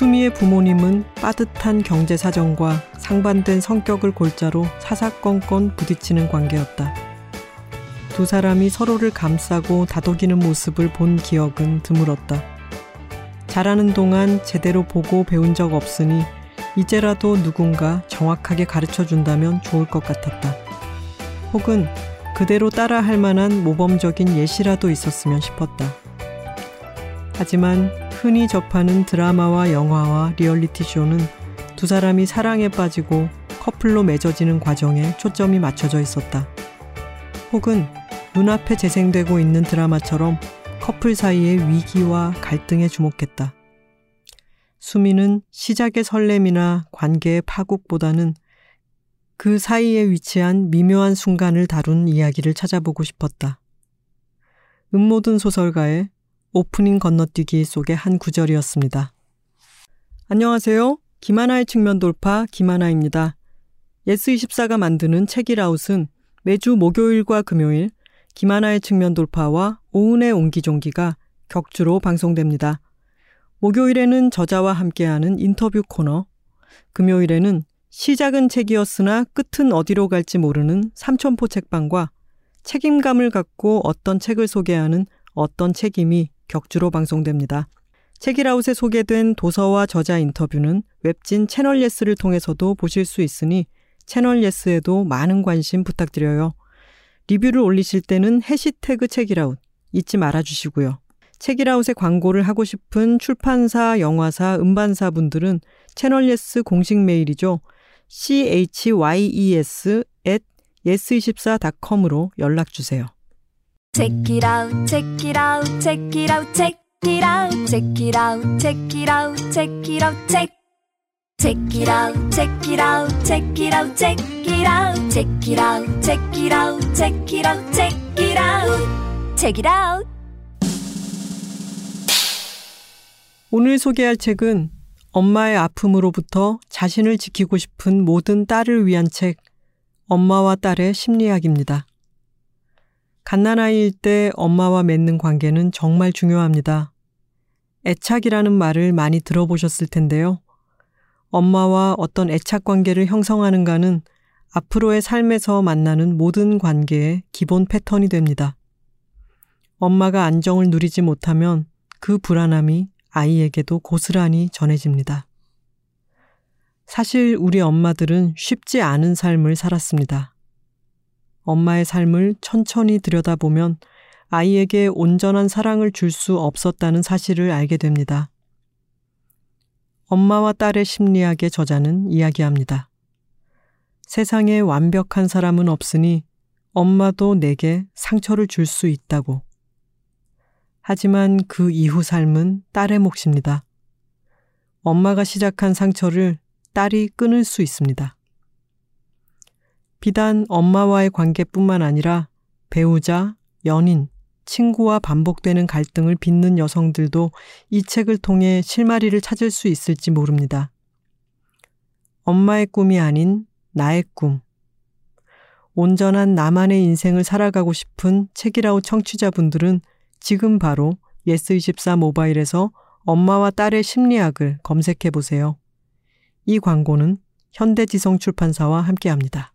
수미의 부모님은 빠듯한 경제 사정과 상반된 성격을 골자로 사사건건 부딪히는 관계였다. 두 사람이 서로를 감싸고 다독이는 모습을 본 기억은 드물었다. 자라는 동안 제대로 보고 배운 적 없으니 이제라도 누군가 정확하게 가르쳐 준다면 좋을 것 같았다. 혹은 그대로 따라 할 만한 모범적인 예시라도 있었으면 싶었다. 하지만 흔히 접하는 드라마와 영화와 리얼리티 쇼는 두 사람이 사랑에 빠지고 커플로 맺어지는 과정에 초점이 맞춰져 있었다. 혹은 눈앞에 재생되고 있는 드라마처럼 커플 사이의 위기와 갈등에 주목했다. 수미는 시작의 설렘이나 관계의 파국보다는 그 사이에 위치한 미묘한 순간을 다룬 이야기를 찾아보고 싶었다. 은모든 소설가의 오프닝 건너뛰기 속의 한 구절이었습니다. 안녕하세요. 김하나의 측면 돌파 김하나입니다. 예스24가 만드는 책읽아웃은 매주 목요일과 금요일 김하나의 측면 돌파와 오은의 옹기종기가 격주로 방송됩니다. 목요일에는 저자와 함께하는 인터뷰 코너, 금요일에는 시작은 책이었으나 끝은 어디로 갈지 모르는 삼천포 책방과 책임감을 갖고 어떤 책을 소개하는 어떤 책임이 격주로 방송됩니다. 책읽아웃에 소개된 도서와 저자 인터뷰는 웹진 채널 예스를 통해서도 보실 수 있으니 채널 예스에도 많은 관심 부탁드려요. 리뷰를 올리실 때는 해시태그 책읽아웃 잊지 말아 주시고요. 책읽아웃에 광고를 하고 싶은 출판사, 영화사, 음반사 분들은 채널 예스 공식 메일이죠. chyes at yes24.com으로 연락 주세요. Check it out, check it out, check it out, check it out, check it out, check it out, check it out, check. Check it out, check it out, check it out, check it out, check it out, check it out, check it out, check it out, check it out. 오늘 소개할 책은 엄마의 아픔으로부터 자신을 지키고 싶은 모든 딸을 위한 책, 엄마와 딸의 심리학입니다. 갓난아이일 때 엄마와 맺는 관계는 정말 중요합니다. 애착이라는 말을 많이 들어보셨을 텐데요. 엄마와 어떤 애착 관계를 형성하는가는 앞으로의 삶에서 만나는 모든 관계의 기본 패턴이 됩니다. 엄마가 안정을 누리지 못하면 그 불안함이 아이에게도 고스란히 전해집니다. 사실 우리 엄마들은 쉽지 않은 삶을 살았습니다. 엄마의 삶을 천천히 들여다보면 아이에게 온전한 사랑을 줄 수 없었다는 사실을 알게 됩니다. 엄마와 딸의 심리학의 저자는 이야기합니다. 세상에 완벽한 사람은 없으니 엄마도 내게 상처를 줄 수 있다고. 하지만 그 이후 삶은 딸의 몫입니다. 엄마가 시작한 상처를 딸이 끊을 수 있습니다. 비단 엄마와의 관계뿐만 아니라 배우자, 연인, 친구와 반복되는 갈등을 빚는 여성들도 이 책을 통해 실마리를 찾을 수 있을지 모릅니다. 엄마의 꿈이 아닌 나의 꿈. 온전한 나만의 인생을 살아가고 싶은 책이라우 청취자분들은 지금 바로 예스24 모바일에서 엄마와 딸의 심리학을 검색해 보세요. 이 광고는 현대지성 출판사와 함께합니다.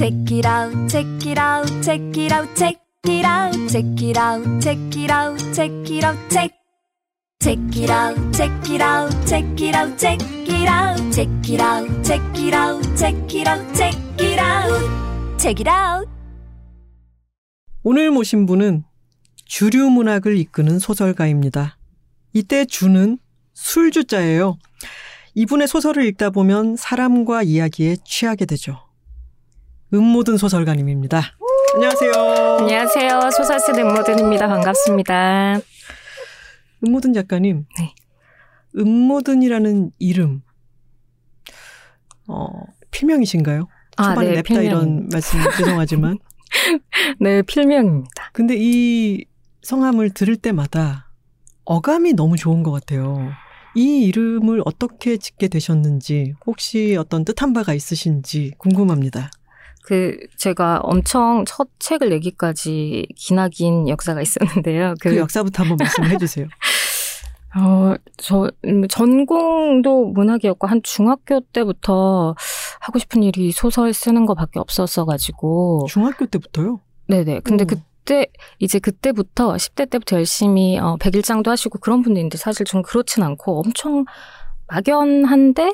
Check it out, check it out, check it out, check it out, check it out, check it out, check it out, check. Check it out, check it out, check it out, check it out, check it out, check it out, check it out, check it out, check it out. 오늘 모신 분은 주류 문학을 이끄는 소설가입니다. 이때 주는 술주자예요. 이분의 소설을 읽다 보면 사람과 이야기에 취하게 되죠. 음모든 소설가님입니다. 안녕하세요. 안녕하세요. 소설 쓰는 음모든입니다. 반갑습니다. 음모든 작가님. 네. 음모든이라는 이름. 어, 필명이신가요? 아, 초반에 네, 냅다 필명. 이런 말씀 죄송하지만. 네, 필명입니다. 근데 이 성함을 들을 때마다 어감이 너무 좋은 것 같아요. 이 이름을 어떻게 짓게 되셨는지, 혹시 어떤 뜻한 바가 있으신지 궁금합니다. 그 제가 엄청 첫 책을 내기까지 기나긴 역사가 있었는데요. 그, 그, 역사부터 한번 말씀해 주세요. 어, 저, 음, 전공도 문학이었고, 한 중학교 때부터 하고 싶은 일이 소설 쓰는 것밖에 없었어가지고. 중학교 때부터요? 네네. 근데 오. 그때, 이제 그때부터, 10대 때부터 열심히, 어, 백일장도 하시고 그런 분들인데 사실 좀 그렇진 않고 엄청 막연한데,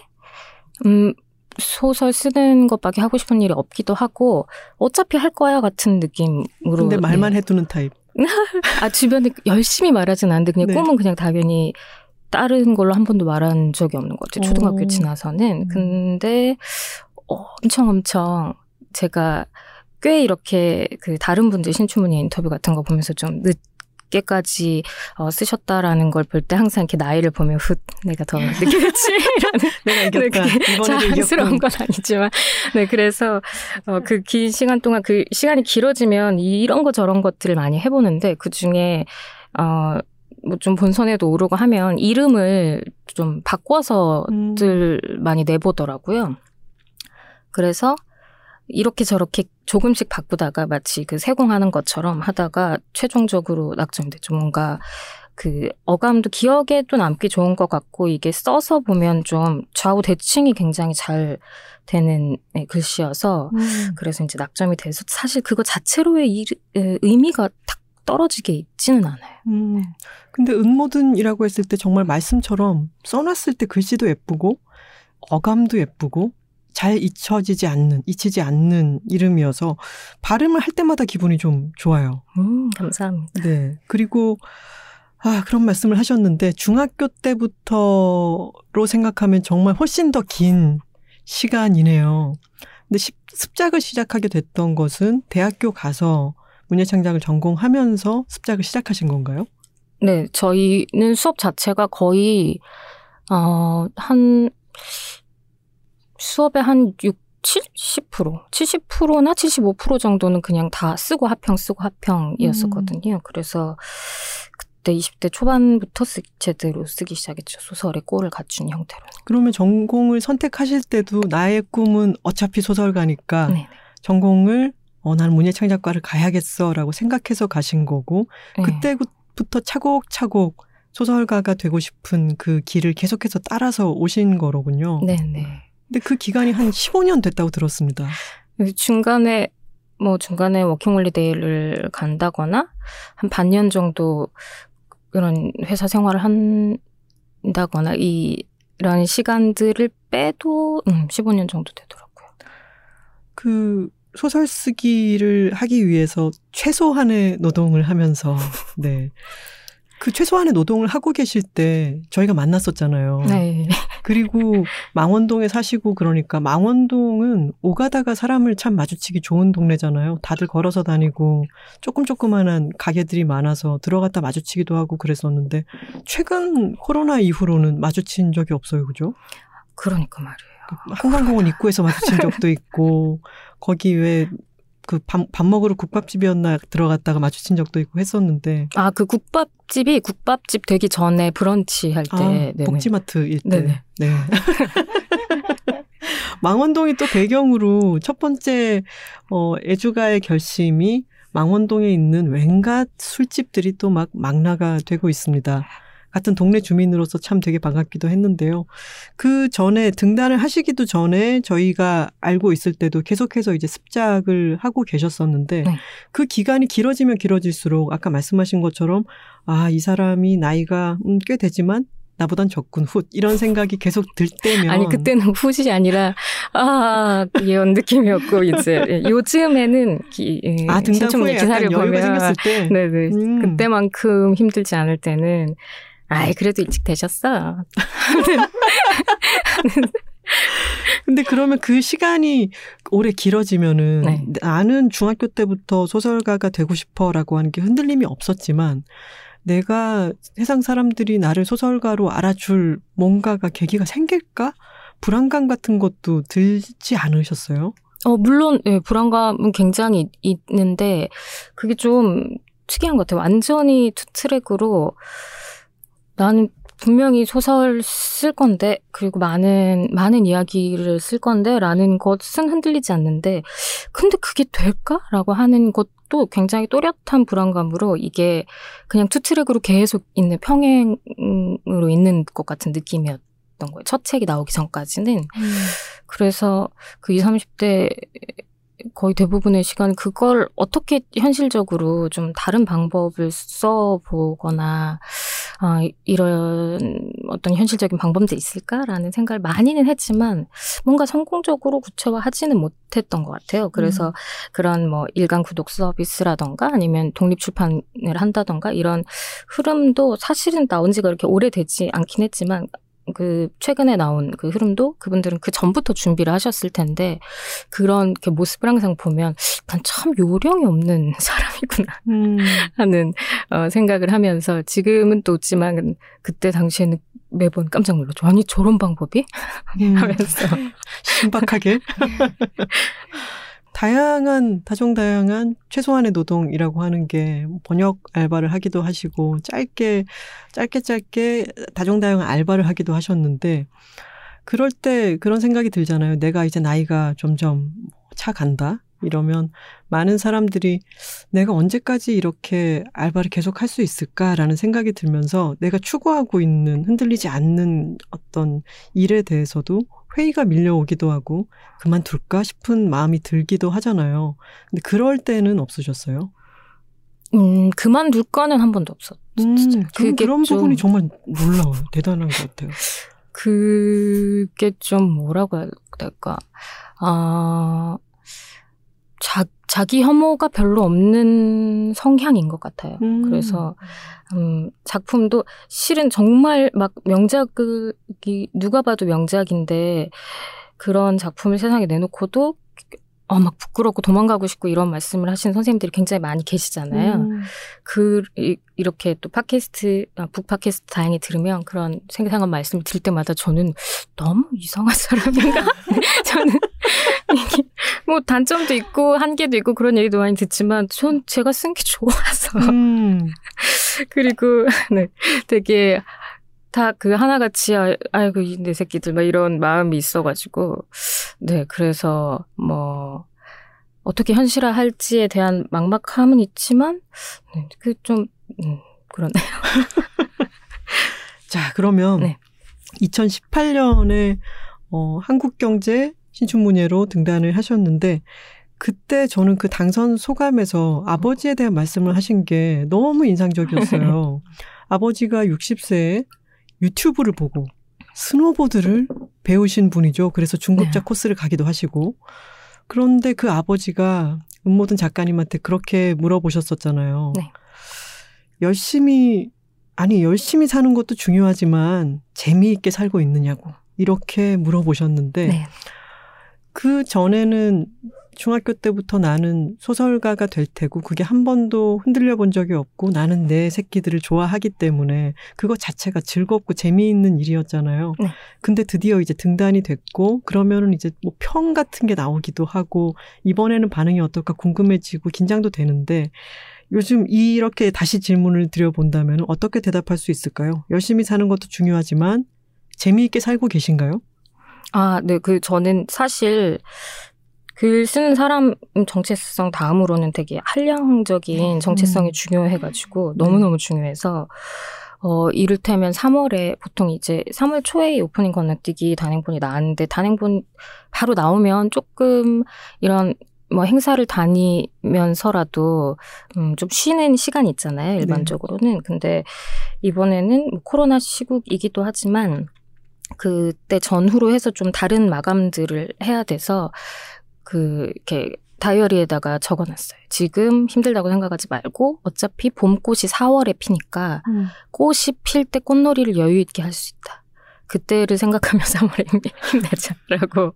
음, 소설 쓰는 것밖에 하고 싶은 일이 없기도 하고, 어차피 할 거야 같은 느낌으로. 근데 말만 네. 해두는 타입. 아, 주변에 열심히 말하진 않는데, 그냥 네. 꿈은 그냥 당연히 다른 걸로 한 번도 말한 적이 없는 것 같아요. 초등학교 오. 지나서는. 음. 근데 엄청 엄청 제가 꽤 이렇게 그 다른 분들 신춘문예 인터뷰 같은 거 보면서 좀 늦 게까지 어, 쓰셨다라는 걸 볼 때 항상 이렇게 나이를 보면 훗 내가 더 늦겠지 이라는 내가 이겼다. 자랑스러운. 건 아니지만 네 그래서 어, 그 긴 시간 동안 그 시간이 길어지면 이런 거 저런 것들을 많이 해보는데 그 중에 어. 뭐 좀 본선에도 오르고 하면 이름을 좀 바꿔서들 음. 많이 내보더라고요. 그래서 이렇게 저렇게 조금씩 바꾸다가 마치 그 세공하는 것처럼 하다가 최종적으로 낙점이 됐죠. 뭔가 그 어감도 기억에도 남기 좋은 것 같고 이게 써서 보면 좀 좌우 대칭이 굉장히 잘 되는 네, 글씨여서 음. 그래서 이제 낙점이 돼서 사실 그거 자체로의 이, 에, 의미가 탁 떨어지게 있지는 않아요. 음. 근데 은모든이라고 했을 때 정말 말씀처럼 써놨을 때 글씨도 예쁘고 어감도 예쁘고 잘 잊혀지지 않는, 잊히지 않는 이름이어서 발음을 할 때마다 기분이 좀 좋아요. 음, 감사합니다. 네. 그리고 아, 그런 말씀을 하셨는데 중학교 때부터로 생각하면 정말 훨씬 더 긴 시간이네요. 근데 십- 습작을 시작하게 됐던 것은 대학교 가서 문예창작을 전공하면서 습작을 시작하신 건가요? 네, 저희는 수업 자체가 거의 어, 한 수업의 한 6, 70%, 70%나 75% 정도는 그냥 다 쓰고 합평 쓰고 합평이었었거든요. 그래서 그때 20대 초반부터 쓰, 제대로 쓰기 시작했죠. 소설의 꼴을 갖춘 형태로. 그러면 전공을 선택하실 때도 나의 꿈은 어차피 소설가니까 네. 전공을 어, 나는 문예창작과를 가야겠어라고 생각해서 가신 거고 네. 그때부터 차곡차곡 소설가가 되고 싶은 그 길을 계속해서 따라서 오신 거로군요. 네, 네. 근데 그 기간이 한 15년 됐다고 들었습니다. 중간에 뭐 중간에 워킹홀리데이를 간다거나 한 반년 정도 그런 회사 생활을 한다거나 이 이런 시간들을 빼도 음, 15년 정도 되더라고요. 그 소설 쓰기를 하기 위해서 최소한의 노동을 하면서 네. 그 최소한의 노동을 하고 계실 때 저희가 만났었잖아요. 네. 그리고 망원동에 사시고 그러니까 망원동은 오가다가 사람을 참 마주치기 좋은 동네잖아요. 다들 걸어서 다니고 조금 조그만한 가게들이 많아서 들어갔다 마주치기도 하고 그랬었는데 최근 코로나 이후로는 마주친 적이 없어요. 그죠? 그러니까 말이에요. 한강공원 입구에서 마주친 적도 있고 거기 왜 그 밥, 밥 먹으러 국밥집이었나 들어갔다가 마주친 적도 있고 했었는데 아, 그 국밥집이 국밥집 되기 전에 브런치 할 때. 아, 네네. 복지마트 일 때. 네네. 네. 망원동이 또 배경으로 첫 번째 어 애주가의 결심이 망원동에 있는 웬갓 술집들이 또 막 망라가 되고 있습니다. 같은 동네 주민으로서 참 되게 반갑기도 했는데요. 그 전에 등단을 하시기도 전에 저희가 알고 있을 때도 계속해서 이제 습작을 하고 계셨었는데 네. 그 기간이 길어지면 길어질수록 아까 말씀하신 것처럼 아, 이 사람이 나이가 음, 꽤 되지만 나보단 적군 훗 이런 생각이 계속 들 때면 아니, 그때는 후시 아니라, 아, 이런 느낌이었고, 이제. 예, 요즘에는, 기, 예, 아 등단 후에 약간 여유가 생겼을 때 네네. 음. 그때만큼 힘들지 않을 때는, 아이, 그래도 일찍 되셨어. 근데 그러면 그 시간이 오래 길어지면은 네. 나는 중학교 때부터 소설가가 되고 싶어라고 하는 게 흔들림이 없었지만 내가 세상 사람들이 나를 소설가로 알아줄 뭔가가 계기가 생길까? 불안감 같은 것도 들지 않으셨어요? 어, 물론, 예, 불안감은 굉장히 있- 있는데, 그게 좀 특이한 것 같아요. 완전히 two track으로 나는 분명히 소설 쓸 건데 그리고 많은 많은 이야기를 쓸 건데라는 것은 흔들리지 않는데 근데 그게 될까라고 하는 것도 굉장히 또렷한 불안감으로 이게 그냥 two track으로 계속 있는 평행으로 있는 것 같은 느낌이었 던 거예요. 첫 책이 나오기 전까지는. 음. 그래서 그 20, 30대 거의 대부분의 시간 그걸 어떻게 현실적으로 좀 다른 방법을 써보거나 아, 이런 어떤 현실적인 방법도 있을까라는 생각을 많이는 했지만 뭔가 성공적으로 구체화하지는 못했던 것 같아요. 그래서 음. 그런 뭐 일간 구독 서비스라던가 아니면 독립 출판을 한다던가 이런 흐름도 사실은 나온 지가 그렇게 오래되지 않긴 했지만 그 최근에 나온 그 흐름도 그분들은 그 전부터 준비를 하셨을 텐데 그런 그 모습을 항상 보면 난 참 요령이 없는 사람이구나 음. 하는 어, 생각을 하면서 지금은 또 웃지만 그때 당시에는 매번 깜짝 놀랐죠. 아니 저런 방법이 음. 하면서 신박하게 다양한 다종다양한 최소한의 노동이라고 하는 게 번역 알바를 하기도 하시고 짧게 짧게 짧게 다종다양한 알바를 하기도 하셨는데 그럴 때 그런 생각이 들잖아요. 내가 이제 나이가 점점 차 간다. 이러면 많은 사람들이 내가 언제까지 이렇게 알바를 계속 할 수 있을까라는 생각이 들면서 내가 추구하고 있는 흔들리지 않는 어떤 일에 대해서도 회의가 밀려오기도 하고 그만둘까 싶은 마음이 들기도 하잖아요. 근데 그럴 때는 없으셨어요? 음, 그만둘까는 한 번도 없었죠. 음, 그게 그런 좀... 부분이 정말 놀라워요. 대단한 것 같아요. 그게 좀 뭐라고 해야 될까. 아, 자, 자기 혐오가 별로 없는 성향인 것 같아요. 음. 그래서, 음, 작품도 실은 정말 막 명작이 누가 봐도 명작인데 그런 작품을 세상에 내놓고도 어, 막 부끄럽고 도망가고 싶고 이런 말씀을 하시는 선생님들이 굉장히 많이 계시잖아요. 음. 그, 이, 이렇게 또 팟캐스트, 아, 북 팟캐스트 다행히 들으면 그런 생생한 말씀을 들을 때마다 저는 너무 이상한 사람인가? 저는 이게 뭐 단점도 있고 한계도 있고 그런 얘기도 많이 듣지만 전 제가 쓴 게 좋아서. 음. 그리고, 네, 되게 다 그 하나같이, 아, 아이고, 내 새끼들, 막 이런 마음이 있어가지고, 네, 그래서 뭐, 어떻게 현실화 할지에 대한 막막함은 있지만, 네, 그 좀, 음, 그러네요. 자, 그러면, 네. 2018년에, 어, 한국경제 신춘문예로 등단을 하셨는데, 그때 저는 그 당선 소감에서 아버지에 대한 말씀을 하신 게 너무 인상적이었어요. 아버지가 60세에 유튜브를 보고 스노보드를 배우신 분이죠. 그래서 중급자 네. 코스를 가기도 하시고. 그런데 그 아버지가 음모든 작가님한테 그렇게 물어보셨었잖아요. 네. 열심히, 아니, 열심히 사는 것도 중요하지만 재미있게 살고 있느냐고. 이렇게 물어보셨는데, 네. 그 전에는 중학교 때부터 나는 소설가가 될 테고 그게 한 번도 흔들려 본 적이 없고 나는 내 새끼들을 좋아하기 때문에 그것 자체가 즐겁고 재미있는 일이었잖아요. 네. 근데 드디어 이제 등단이 됐고 그러면은 이제 뭐 평 같은 게 나오기도 하고 이번에는 반응이 어떨까 궁금해지고 긴장도 되는데 요즘 이렇게 다시 질문을 드려본다면 어떻게 대답할 수 있을까요? 열심히 사는 것도 중요하지만 재미있게 살고 계신가요? 아, 네. 그 저는 사실 글 쓰는 사람 정체성 다음으로는 되게 한량적인 정체성이 음. 중요해가지고 네. 너무너무 중요해서 어, 이를테면 3월에 보통 이제 3월 초에 오프닝 건너뛰기 단행본이 나왔는데 단행본 바로 나오면 조금 이런 뭐 행사를 다니면서라도 음, 좀 쉬는 시간이 있잖아요, 네. 일반적으로는. 네. 근데 이번에는 뭐 코로나 시국이기도 하지만 그때 전후로 해서 좀 다른 마감들을 해야 돼서 그 이렇게 다이어리에다가 적어놨어요. 지금 힘들다고 생각하지 말고 어차피 봄꽃이 4월에 피니까 음. 꽃이 필 때 꽃놀이를 여유 있게 할 수 있다. 그때를 생각하며 3월에 힘내자라고.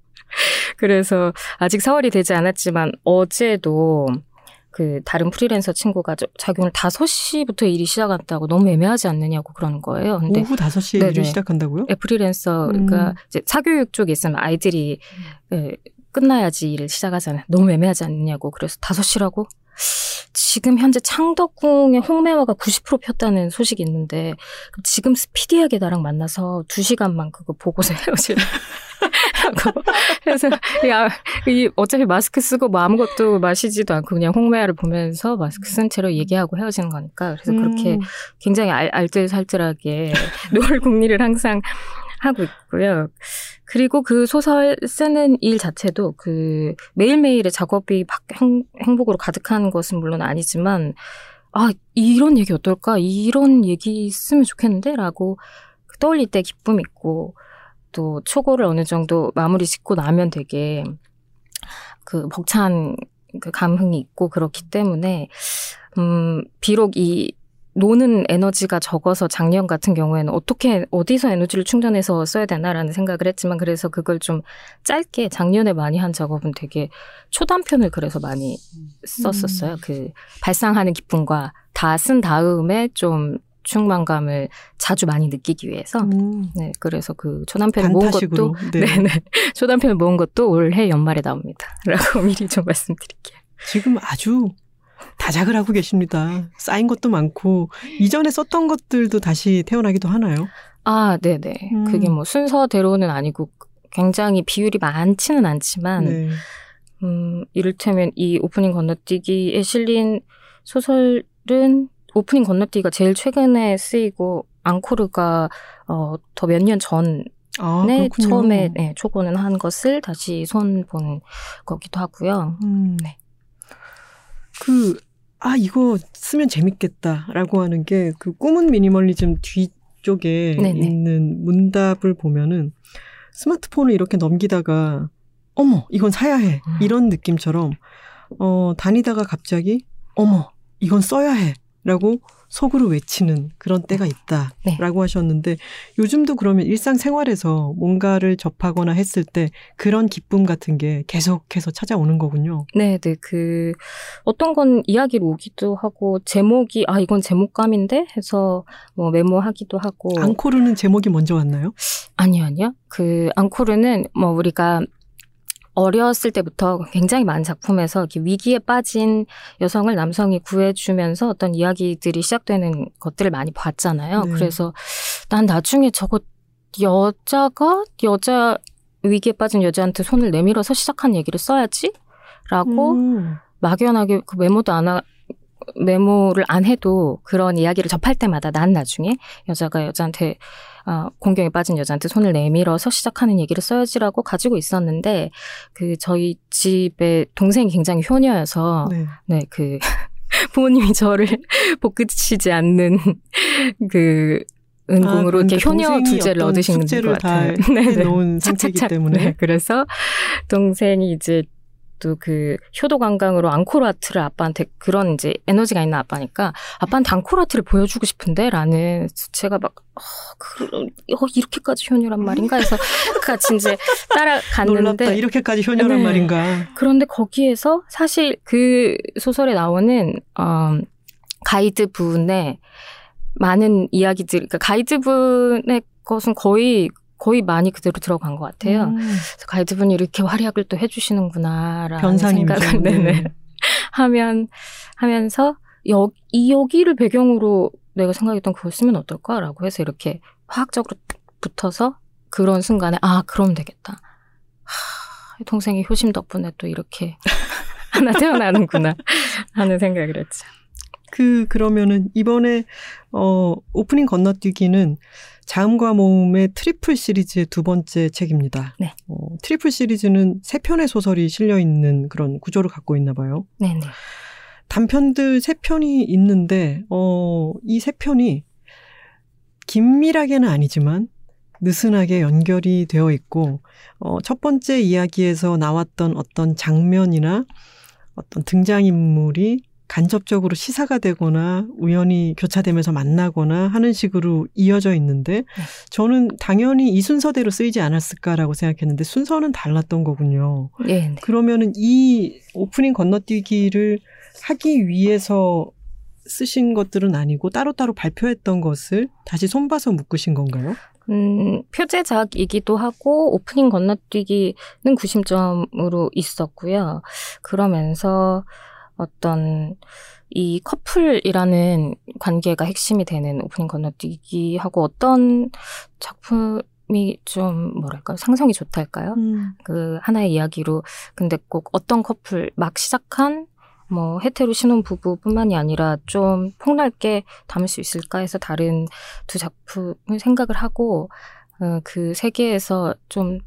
그래서 아직 4월이 되지 않았지만 어제도 그 다른 프리랜서 친구가 자기 오늘 5시부터 일이 시작한다고 너무 애매하지 않느냐고 그러는 거예요. 근데 오후 5시에 네네. 일을 시작한다고요? 네, 프리랜서 음. 이제 사교육 쪽에 있으면 아이들이 음. 네, 끝나야지 일을 시작하잖아요. 너무 애매하지 않느냐고. 그래서 5시라고? 지금 현재 창덕궁의 홍매화가 90% 폈다는 소식이 있는데 지금 스피디하게 나랑 만나서 2시간만 그거 보고서 헤어지라. 그래서 야, 이 어차피 마스크 쓰고 뭐 아무것도 마시지도 않고 그냥 홍매화를 보면서 마스크 쓴 채로 얘기하고 헤어지는 거니까 그래서 그렇게 음. 굉장히 알, 알뜰살뜰하게 노을 국리를 항상 하고 있고요. 그리고 그 소설 쓰는 일 자체도 그 매일매일의 작업이 행복으로 가득한 것은 물론 아니지만 아, 이런 얘기 어떨까? 이런 얘기 쓰면 좋겠는데? 라고 떠올릴 때 기쁨 있고 또 초고를 어느 정도 마무리 짓고 나면 되게 그 벅찬 그 감흥이 있고 그렇기 때문에 음 비록 이 노는 에너지가 적어서 작년 같은 경우에는 어떻게 어디서 에너지를 충전해서 써야 되나라는 생각을 했지만 그래서 그걸 좀 짧게 작년에 많이 한 작업은 되게 초단편을 그래서 많이 썼었어요. 그 발상하는 기쁨과 다 쓴 다음에 좀 충만감을 자주 많이 느끼기 위해서 음. 네 그래서 그 초단편을 모은. 것도 네. 네네 초단편을 모은 것도 올해 연말에 나옵니다.라고 미리 좀 말씀드릴게요. 지금 아주 다작을 하고 계십니다. 쌓인 것도 많고 이전에 썼던 것들도 다시 태어나기도 하나요? 아, 네 네. 음. 그게 뭐 순서대로는 아니고 굉장히 비율이 많지는 않지만, 네. 음, 이를테면 이 오프닝 건너뛰기에 실린 소설은 오프닝 건너뛰기가 제일 최근에 쓰이고, 앙코르가, 어, 더 몇 년 전에 아. 처음에 네, 초고는 한 것을 다시 손 본 거기도 하고요. 음. 네. 그, 아, 이거 쓰면 재밌겠다라고 하는 게 그 꿈은 미니멀리즘 뒤쪽에 네네. 있는 문답을 보면은 스마트폰을 이렇게 넘기다가 어머, 이건 사야 해. 음. 이런 느낌처럼 어, 다니다가 갑자기 어머, 이건 써야 해. 라고 속으로 외치는 그런 때가 있다라고 네. 하셨는데 요즘도 그러면 일상생활에서 뭔가를 접하거나 했을 때 그런 기쁨 같은 게 계속해서 찾아오는 거군요. 네, 네. 그 어떤 건 이야기로 오기도 하고 제목이 아 이건 제목감인데 해서 뭐 메모하기도 하고 앙코르는 제목이 먼저 왔나요? 아니요, 아니요. 그 앙코르는 뭐 우리가 어렸을 때부터 굉장히 많은 작품에서 위기에 빠진 여성을 남성이 구해주면서 어떤 이야기들이 시작되는 것들을 많이 봤잖아요. 네. 그래서 난 나중에 저거 여자가 여자 위기에 빠진 여자한테 손을 내밀어서 시작한 얘기를 써야지. 라고 음. 막연하게 그 메모도 안 하, 메모를 안 해도 그런 이야기를 접할 때마다 난 나중에 여자가 여자한테 어, 공경에 빠진 여자한테 손을 내밀어서 시작하는 얘기를 써야지라고 가지고 있었는데 그 저희 집에 동생이 굉장히 효녀여서 네. 네 그 부모님이 저를 복귀치지 않는 그 은궁으로 아, 이렇게 효녀 두제를 얻으신 것다 같아요. 네, 네. 착착착. 때문에. 네, 그래서 동생이 이제 또그 효도 관광으로 앙코르와트를 아빠한테 그런 이제 에너지가 있는 아빠니까 아빠한테 앙코르와트를 보여주고 싶은데라는 제가 막 어, 그, 어, 이렇게까지 효녀란 말인가 해서 같이 이제 따라갔는데 놀랍다. 이렇게까지 효녀란 네. 말인가. 그런데 거기에서 사실 그 소설에 나오는 어, 가이드 분의 많은 이야기들, 그러니까 가이드 분의 것은 거의 거의 많이 그대로 들어간 것 같아요. 음. 그래서 가이드분이 이렇게 활약을 또 해주시는구나라는. 생각을 네네 네. 하면 하면서 여, 이 여기를 배경으로 내가 생각했던 그걸 쓰면 어떨까라고 해서 이렇게 화학적으로 붙어서 그런 순간에 아 그럼 되겠다. 하, 동생이 효심 덕분에 또 이렇게 하나 태어나는구나 하는 생각을 했죠. 그 그러면은 이번에 어 오프닝 건너뛰기는 자음과 모음의 트리플 시리즈의 두 번째 책입니다. 네. 어, 트리플 시리즈는 세 편의 소설이 실려 있는 그런 구조를 갖고 있나 봐요. 네 네. 단편들 세 편이 있는데 어, 이 세 편이 긴밀하게는 아니지만 느슨하게 연결이 되어 있고 어, 첫 번째 이야기에서 나왔던 어떤 장면이나 어떤 등장인물이 간접적으로 시사가 되거나 우연히 교차되면서 만나거나 하는 식으로 이어져 있는데 저는 당연히 이 순서대로 쓰이지 않았을까라고 생각했는데 순서는 달랐던 거군요. 예, 네. 그러면은 이 오프닝 건너뛰기를 하기 위해서 쓰신 것들은 아니고 따로따로 발표했던 것을 다시 손봐서 묶으신 건가요? 음, 표제작이기도 하고 오프닝 건너뛰기는 구심점으로 있었고요. 그러면서 어떤 이 커플이라는 관계가 핵심이 되는 오프닝 건너뛰기하고 어떤 작품이 좀 뭐랄까요 상성이 좋달까요? 음. 그 하나의 이야기로 근데 꼭 어떤 커플 막 시작한 뭐 헤테로 신혼 부부뿐만이 아니라 좀 폭넓게 담을 수 있을까 해서 다른 두 작품을 생각을 하고 어, 그 세계에서 좀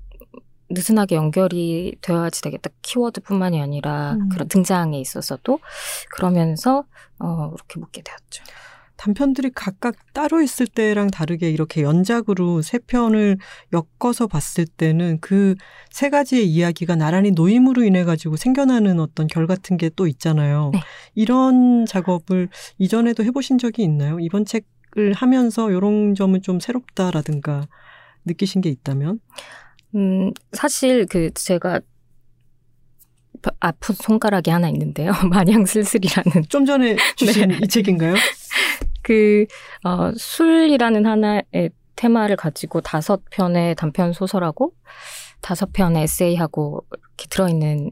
느슨하게 연결이 되어야지 되겠다 키워드뿐만이 아니라 음. 그런 등장에 있어서도 그러면서 어, 이렇게 묻게 되었죠. 단편들이 각각 따로 있을 때랑 다르게 이렇게 연작으로 세 편을 엮어서 봤을 때는 그 세 가지의 이야기가 나란히 노임으로 인해 가지고 생겨나는 어떤 결 같은 게 또 있잖아요. 네. 이런 작업을 이전에도 해보신 적이 있나요? 이번 책을 하면서 이런 점은 좀 새롭다라든가 느끼신 게 있다면? 음, 사실 그 제가 아픈 손가락이 하나 있는데요. 마냥 슬슬이라는 좀 전에 주신 네. 이 책인가요? 그, 어, 술이라는 하나의 테마를 가지고 다섯 편의 단편 소설하고 다섯 편의 에세이하고 이렇게 들어있는.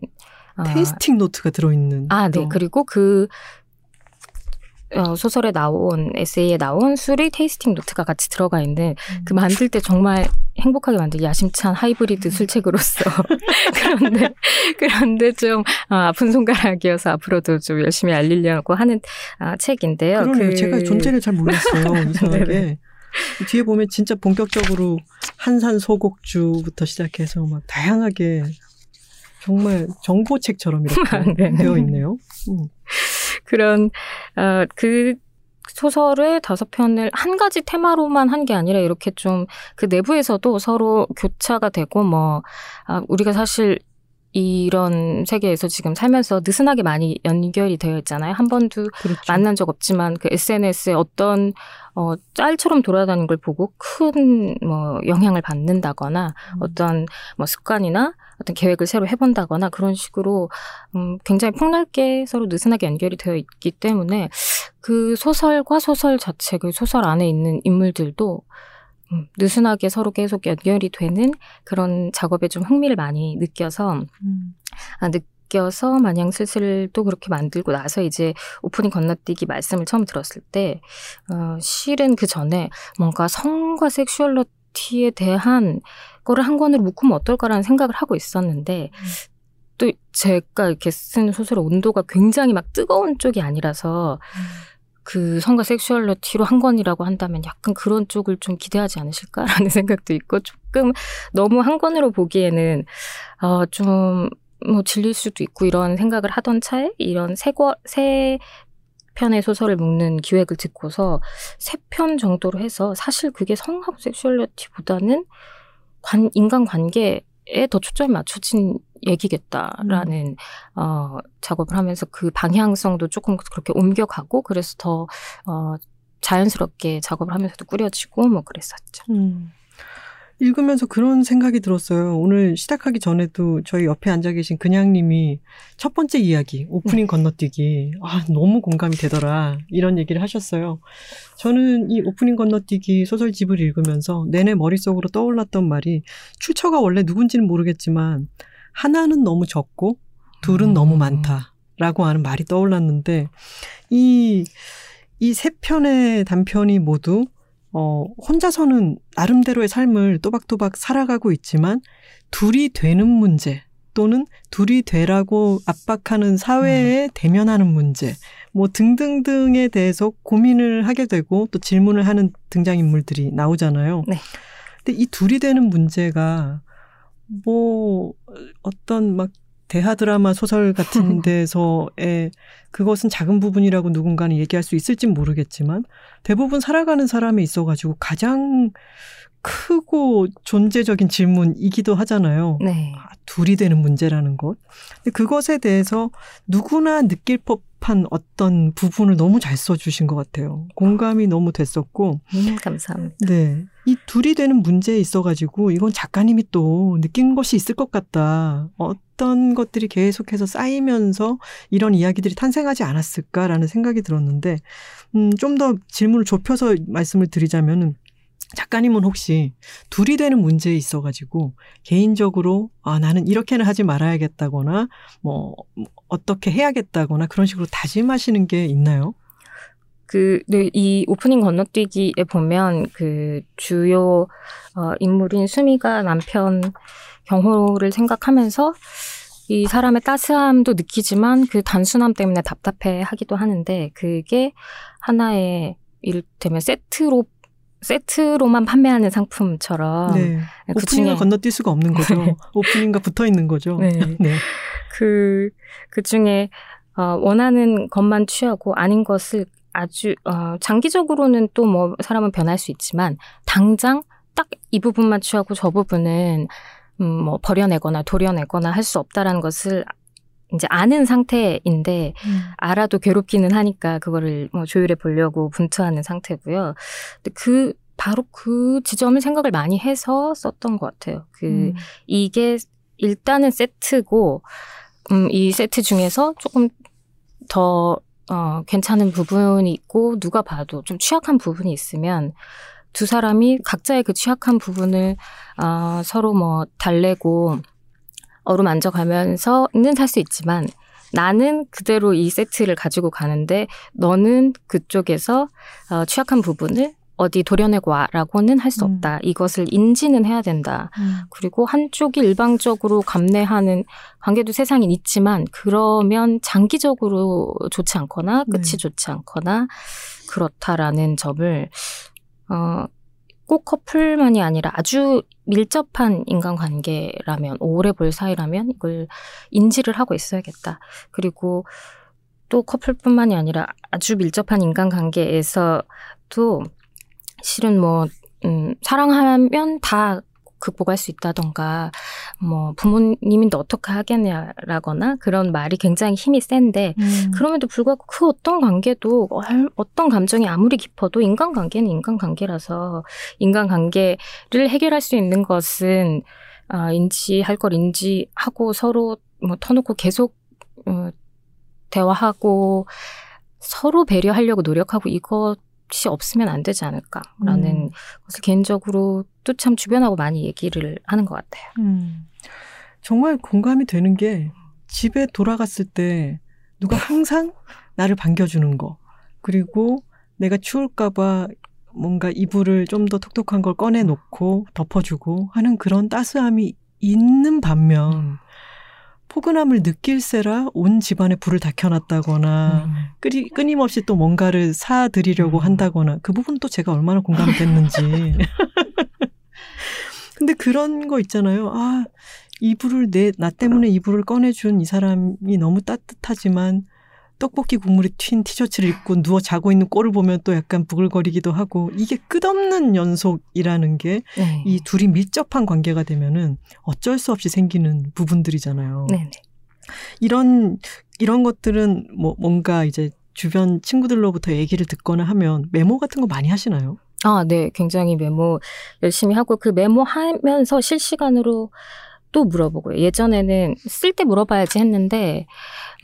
어, tasting note가 들어있는. 아, 네. 또. 그리고 그, 어, 소설에 나온, 에세이에 나온 술이 tasting note가 같이 들어가 있는 그 만들 때 정말 행복하게 만든 야심찬 하이브리드 술책으로서. 그런데, 그런데 좀, 아, 아픈 손가락이어서 앞으로도 좀 열심히 알리려고 하는 아, 책인데요. 그러네요. 그- 제가 존재를 잘 몰랐어요. 이상하게. 네네. 뒤에 보면 진짜 본격적으로 한산 소곡주부터 시작해서 막 다양하게 정말 정보책처럼 이렇게 네. 되어 있네요. 음. 그런 어, 그 소설의 다섯 편을 한 가지 테마로만 한 게 아니라 이렇게 좀 그 내부에서도 서로 교차가 되고 뭐 아, 우리가 사실 이런 세계에서 지금 살면서 느슨하게 많이 연결이 되어 있잖아요. 한 번도 그렇죠. 만난 적 없지만 그 SNS에 어떤 어 짤처럼 돌아다니는 걸 보고 큰 뭐 영향을 받는다거나 음. 어떤 뭐 습관이나 어떤 계획을 새로 해본다거나 그런 식으로 음 굉장히 폭넓게 서로 느슨하게 연결이 되어 있기 때문에 그 소설과 소설 자체 그 소설 안에 있는 인물들도 음, 느슨하게 서로 계속 연결이 되는 그런 작업에 좀 흥미를 많이 느껴서 음. 아, 느껴서 마냥 슬슬도 그렇게 만들고 나서 이제 오프닝 건너뛰기 말씀을 처음 들었을 때, 어, 실은 그 전에 뭔가 성과 섹슈얼러티에 대한 거를 한 권으로 묶으면 어떨까라는 생각을 하고 있었는데, 또 제가 이렇게 쓴 소설의 온도가 굉장히 막 뜨거운 쪽이 아니라서, 그 성과 섹슈얼러티로 한 권이라고 한다면 약간 그런 쪽을 좀 기대하지 않으실까라는 생각도 있고 조금 너무 한 권으로 보기에는 어, 좀, 뭐, 질릴 수도 있고, 이런 생각을 하던 차에, 이런 세, 권, 세 편의 소설을 묶는 기획을 듣고서, 세 편 정도로 해서, 사실 그게 성하고 섹슈얼리티보다는 관, 인간 관계에 더 초점이 맞춰진 얘기겠다라는, 어, 작업을 하면서 그 방향성도 조금 그렇게 옮겨가고, 그래서 더, 어, 자연스럽게 작업을 하면서도 꾸려지고, 뭐, 그랬었죠. 음. 읽으면서 그런 생각이 들었어요. 오늘 시작하기 전에도 저희 옆에 앉아 계신 그냥님이 첫 번째 이야기, 오프닝 건너뛰기, 아, 너무 공감이 되더라. 이런 얘기를 하셨어요. 저는 이 오프닝 건너뛰기 소설집을 읽으면서 내내 머릿속으로 떠올랐던 말이 출처가 원래 누군지는 모르겠지만 하나는 너무 적고 둘은 음. 너무 많다라고 하는 말이 떠올랐는데 이, 이 세 편의 단편이 모두 어, 혼자서는 나름대로의 삶을 또박또박 살아가고 있지만 둘이 되는 문제 또는 둘이 되라고 압박하는 사회에 대면하는 문제 뭐 등등등에 대해서 고민을 하게 되고 또 질문을 하는 등장인물들이 나오잖아요. 네. 근데 이 둘이 되는 문제가 뭐 어떤 막 대하 드라마 소설 같은 데서의 그것은 작은 부분이라고 누군가는 얘기할 수 있을진 모르겠지만 대부분 살아가는 사람에 있어 가지고 가장 크고 존재적인 질문이기도 하잖아요. 네. 아, 둘이 되는 문제라는 것. 근데 그것에 대해서 누구나 느낄 법 한 어떤 부분을 너무 잘 써주신 것 같아요. 공감이 너무 됐었고, 음, 감사합니다. 네. 이 둘이 되는 문제에 있어가지고 이건 작가님이 또 느낀 것이 있을 것 같다. 어떤 것들이 계속해서 쌓이면서 이런 이야기들이 탄생하지 않았을까라는 생각이 들었는데, 음, 좀 더 질문을 좁혀서 말씀을 드리자면은 작가님은 혹시 둘이 되는 문제에 있어가지고 개인적으로 아 나는 이렇게는 하지 말아야겠다거나 뭐 어떻게 해야겠다거나 그런 식으로 다짐하시는 게 있나요? 그, 네, 이 오프닝 건너뛰기에 보면 그 주요 어, 인물인 수미가 남편 경호를 생각하면서 이 사람의 따스함도 느끼지만 그 단순함 때문에 답답해 하기도 하는데 그게 하나의 이를테면 세트로 세트로만 판매하는 상품처럼 네. 그 오프닝을 중에- 건너뛸 수가 없는 거죠. 네. 오프닝과 붙어 있는 거죠. 네. 네. 그, 그 중에, 어, 원하는 것만 취하고 아닌 것을 아주, 어, 장기적으로는 또 뭐 사람은 변할 수 있지만, 당장 딱 이 부분만 취하고 저 부분은, 음, 뭐 버려내거나 도려내거나 할 수 없다라는 것을 이제 아는 상태인데, 알아도 괴롭기는 하니까 그거를 뭐 조율해 보려고 분투하는 상태고요. 근데 그, 바로 그 지점을 생각을 많이 해서 썼던 것 같아요. 그, 음. 이게 일단은 세트고, 음, 이 세트 중에서 조금 더, 어, 괜찮은 부분이 있고, 누가 봐도 좀 취약한 부분이 있으면, 두 사람이 각자의 그 취약한 부분을, 어, 서로 뭐 달래고, 어루만져 가면서는 살 수 있지만, 나는 그대로 이 세트를 가지고 가는데, 너는 그쪽에서, 어, 취약한 부분을 어디 도려내고 와라고는 할수 음. 없다. 이것을 인지는 해야 된다. 음. 그리고 한쪽이 일방적으로 감내하는 관계도 세상엔 있지만 그러면 장기적으로 좋지 않거나 끝이 네. 좋지 않거나 그렇다라는 점을 어, 꼭 커플만이 아니라 아주 밀접한 인간관계라면 오래 볼 사이라면 이걸 인지를 하고 있어야겠다. 그리고 또 커플뿐만이 아니라 아주 밀접한 인간관계에서도 실은 뭐 음, 사랑하면 다 극복할 수 있다던가 뭐 부모님인데 어떻게 하겠냐라거나 그런 말이 굉장히 힘이 센데 음. 그럼에도 불구하고 그 어떤 관계도 얼- 어떤 감정이 아무리 깊어도 인간관계는 인간관계라서 인간관계를 해결할 수 있는 것은 아, 인지할 걸 인지하고 서로 뭐 터놓고 계속 어, 대화하고 서로 배려하려고 노력하고 이것 이 없으면 안 되지 않을까라는 음. 것을 개인적으로 또 참 주변하고 많이 얘기를 하는 것 같아요. 음. 정말 공감이 되는 게 집에 돌아갔을 때 누가 항상 나를 반겨주는 거 그리고 내가 추울까봐 뭔가 이불을 좀 더 톡톡한 걸 꺼내놓고 덮어주고 하는 그런 따스함이 있는 반면 포근함을 느낄세라 온 집안에 불을 다 켜놨다거나 음. 끄리, 끊임없이 또 뭔가를 사드리려고 음. 한다거나 그 부분 또 제가 얼마나 공감이 됐는지. 근데 그런 거 있잖아요. 아, 이불을 내, 나 때문에 이불을 꺼내준 이 사람이 너무 따뜻하지만 떡볶이 국물이 튄 티셔츠를 입고 누워 자고 있는 꼴을 보면 또 약간 부글거리기도 하고 이게 끝없는 연속이라는 게이 네. 둘이 밀접한 관계가 되면은 어쩔 수 없이 생기는 부분들이잖아요. 네네. 이런 이런 것들은 뭐 뭔가 이제 주변 친구들로부터 얘기를 듣거나 하면 메모 같은 거 많이 하시나요? 아, 네. 굉장히 메모 열심히 하고 그 메모 하면서 실시간으로 또 물어보고요. 예전에는 쓸 때 물어봐야지 했는데,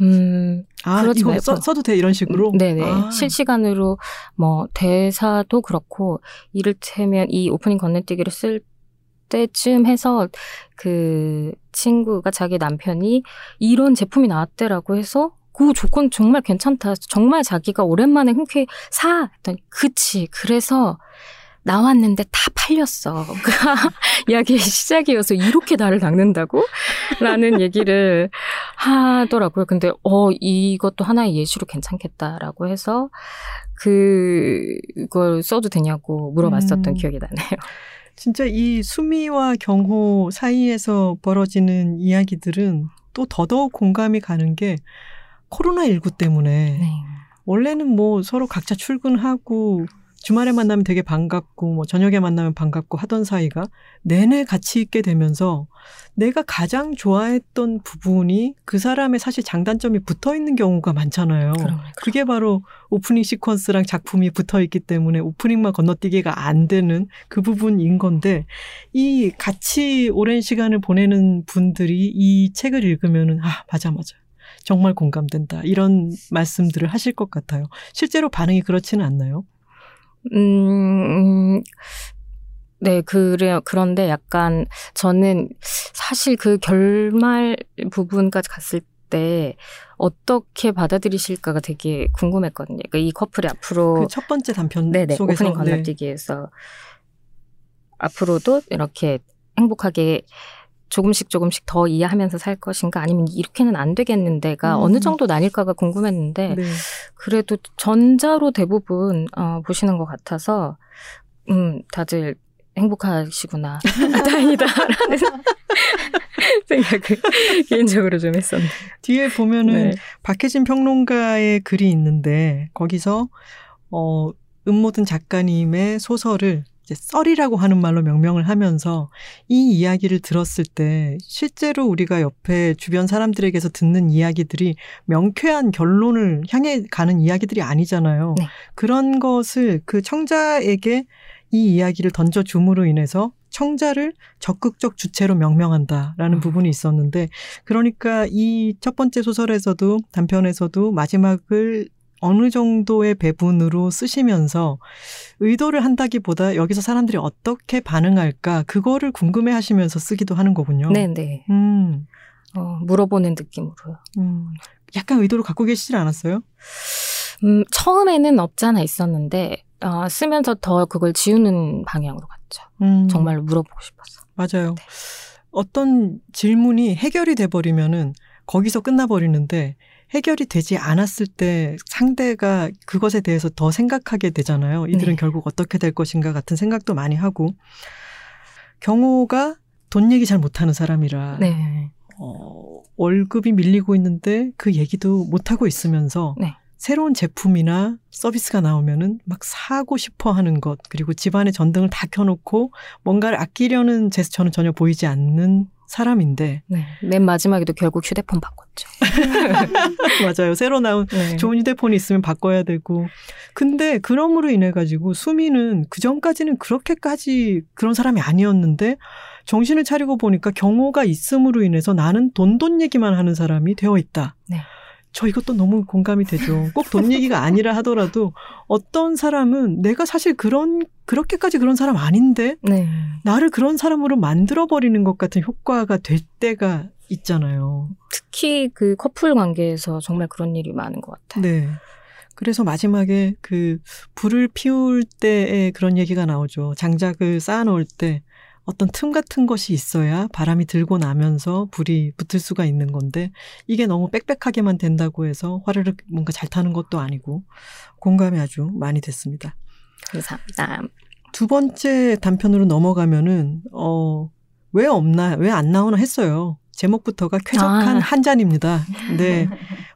음, 아, 그러지 이거 말고. 써, 써도 돼 이런 식으로. 네네. 아, 실시간으로 뭐 대사도 그렇고, 이를테면 이 오프닝 건너뛰기를 쓸 때쯤 해서 그 친구가 자기 남편이 이런 제품이 나왔대라고 해서 그 조건 정말 괜찮다. 정말 자기가 오랜만에 흔쾌히 사. 했더니 그치. 그래서 나왔는데 다 팔렸어. 그 이야기의 시작이어서 이렇게 나를 낚는다고? 라는 얘기를 하더라고요. 근데, 어, 이것도 하나의 예시로 괜찮겠다라고 해서, 그걸 써도 되냐고 물어봤었던 음. 기억이 나네요. 진짜 이 수미와 경호 사이에서 벌어지는 이야기들은 또 더더욱 공감이 가는 게 코로나19 때문에 네. 원래는 뭐 서로 각자 출근하고 주말에 만나면 되게 반갑고 뭐 저녁에 만나면 반갑고 하던 사이가 내내 같이 있게 되면서 내가 가장 좋아했던 부분이 그 사람의 사실 장단점이 붙어 있는 경우가 많잖아요. 그럼요. 그게 바로 오프닝 시퀀스랑 작품이 붙어 있기 때문에 오프닝만 건너뛰기가 안 되는 그 부분인 건데 이 같이 오랜 시간을 보내는 분들이 이 책을 읽으면은 아 맞아 맞아 정말 공감된다 이런 말씀들을 하실 것 같아요. 실제로 반응이 그렇지는 않나요? 음, 네, 그래요. 그런데 약간 저는 사실 그 결말 부분까지 갔을 때 어떻게 받아들이실까가 되게 궁금했거든요. 그러니까 이 커플이 앞으로 그 첫 번째 단편 네네 속에서 오프닝 네. 건너뛰기에서 앞으로도 이렇게 행복하게 조금씩 조금씩 더 이해하면서 살 것인가 아니면 이렇게는 안 되겠는데가 음. 어느 정도 나뉠까가 궁금했는데 네. 그래도 전자로 대부분 어, 보시는 것 같아서 음 다들 행복하시구나 다행이다라는 생각을 개인적으로 좀 했었는데 뒤에 보면은 네. 박혜진 평론가의 글이 있는데 거기서 어 음모든 작가님의 소설을 이제 썰이라고 하는 말로 명명을 하면서 이 이야기를 들었을 때 실제로 우리가 옆에 주변 사람들에게서 듣는 이야기들이 명쾌한 결론을 향해 가는 이야기들이 아니잖아요. 네. 그런 것을 그 청자에게 이 이야기를 던져줌으로 인해서 청자를 적극적 주체로 명명한다라는 음. 부분이 있었는데 그러니까 이 첫 번째 소설에서도 단편에서도 마지막을 어느 정도의 배분으로 쓰시면서 의도를 한다기보다 여기서 사람들이 어떻게 반응할까 그거를 궁금해 하시면서 쓰기도 하는 거군요. 네 네 음, 어, 물어보는 느낌으로요. 음. 약간 의도를 갖고 계시질 않았어요? 음, 처음에는 없잖아 있었는데 어, 쓰면서 더 그걸 지우는 방향으로 갔죠. 음, 정말로 물어보고 싶었어. 맞아요. 네. 어떤 질문이 해결이 돼 버리면은 거기서 끝나 버리는데 해결이 되지 않았을 때 상대가 그것에 대해서 더 생각하게 되잖아요. 이들은 네. 결국 어떻게 될 것인가 같은 생각도 많이 하고 경호가 돈 얘기 잘 못하는 사람이라 네. 어, 월급이 밀리고 있는데 그 얘기도 못하고 있으면서 네. 새로운 제품이나 서비스가 나오면은 막 사고 싶어 하는 것, 그리고 집안의 전등을 다 켜놓고 뭔가를 아끼려는 제스처는 전혀 보이지 않는 사람인데, 네. 맨 마지막에도 결국 휴대폰 바꿨죠. 맞아요. 새로 나온 네. 좋은 휴대폰이 있으면 바꿔야 되고. 근데 그럼으로 인해 가지고 수미는 그 전까지는 그렇게까지 그런 사람이 아니었는데 정신을 차리고 보니까 경호가 있음으로 인해서 나는 돈돈 얘기만 하는 사람이 되어 있다. 네. 저 이것도 너무 공감이 되죠. 꼭 돈 얘기가 아니라 하더라도 어떤 사람은 내가 사실 그런 그렇게까지 그런 사람 아닌데 네. 나를 그런 사람으로 만들어 버리는 것 같은 효과가 될 때가 있잖아요. 특히 그 커플 관계에서 정말 그런 일이 많은 것 같아요. 네. 그래서 마지막에 그 불을 피울 때에 그런 얘기가 나오죠. 장작을 쌓아놓을 때 어떤 틈 같은 것이 있어야 바람이 들고 나면서 불이 붙을 수가 있는 건데 이게 너무 빽빽하게만 된다고 해서 화르륵 뭔가 잘 타는 것도 아니고 공감이 아주 많이 됐습니다. 감사합니다. 두 번째 단편으로 넘어가면은 어 왜 없나 왜 안 나오나 했어요. 제목부터가 쾌적한 아. 한 잔입니다. 네.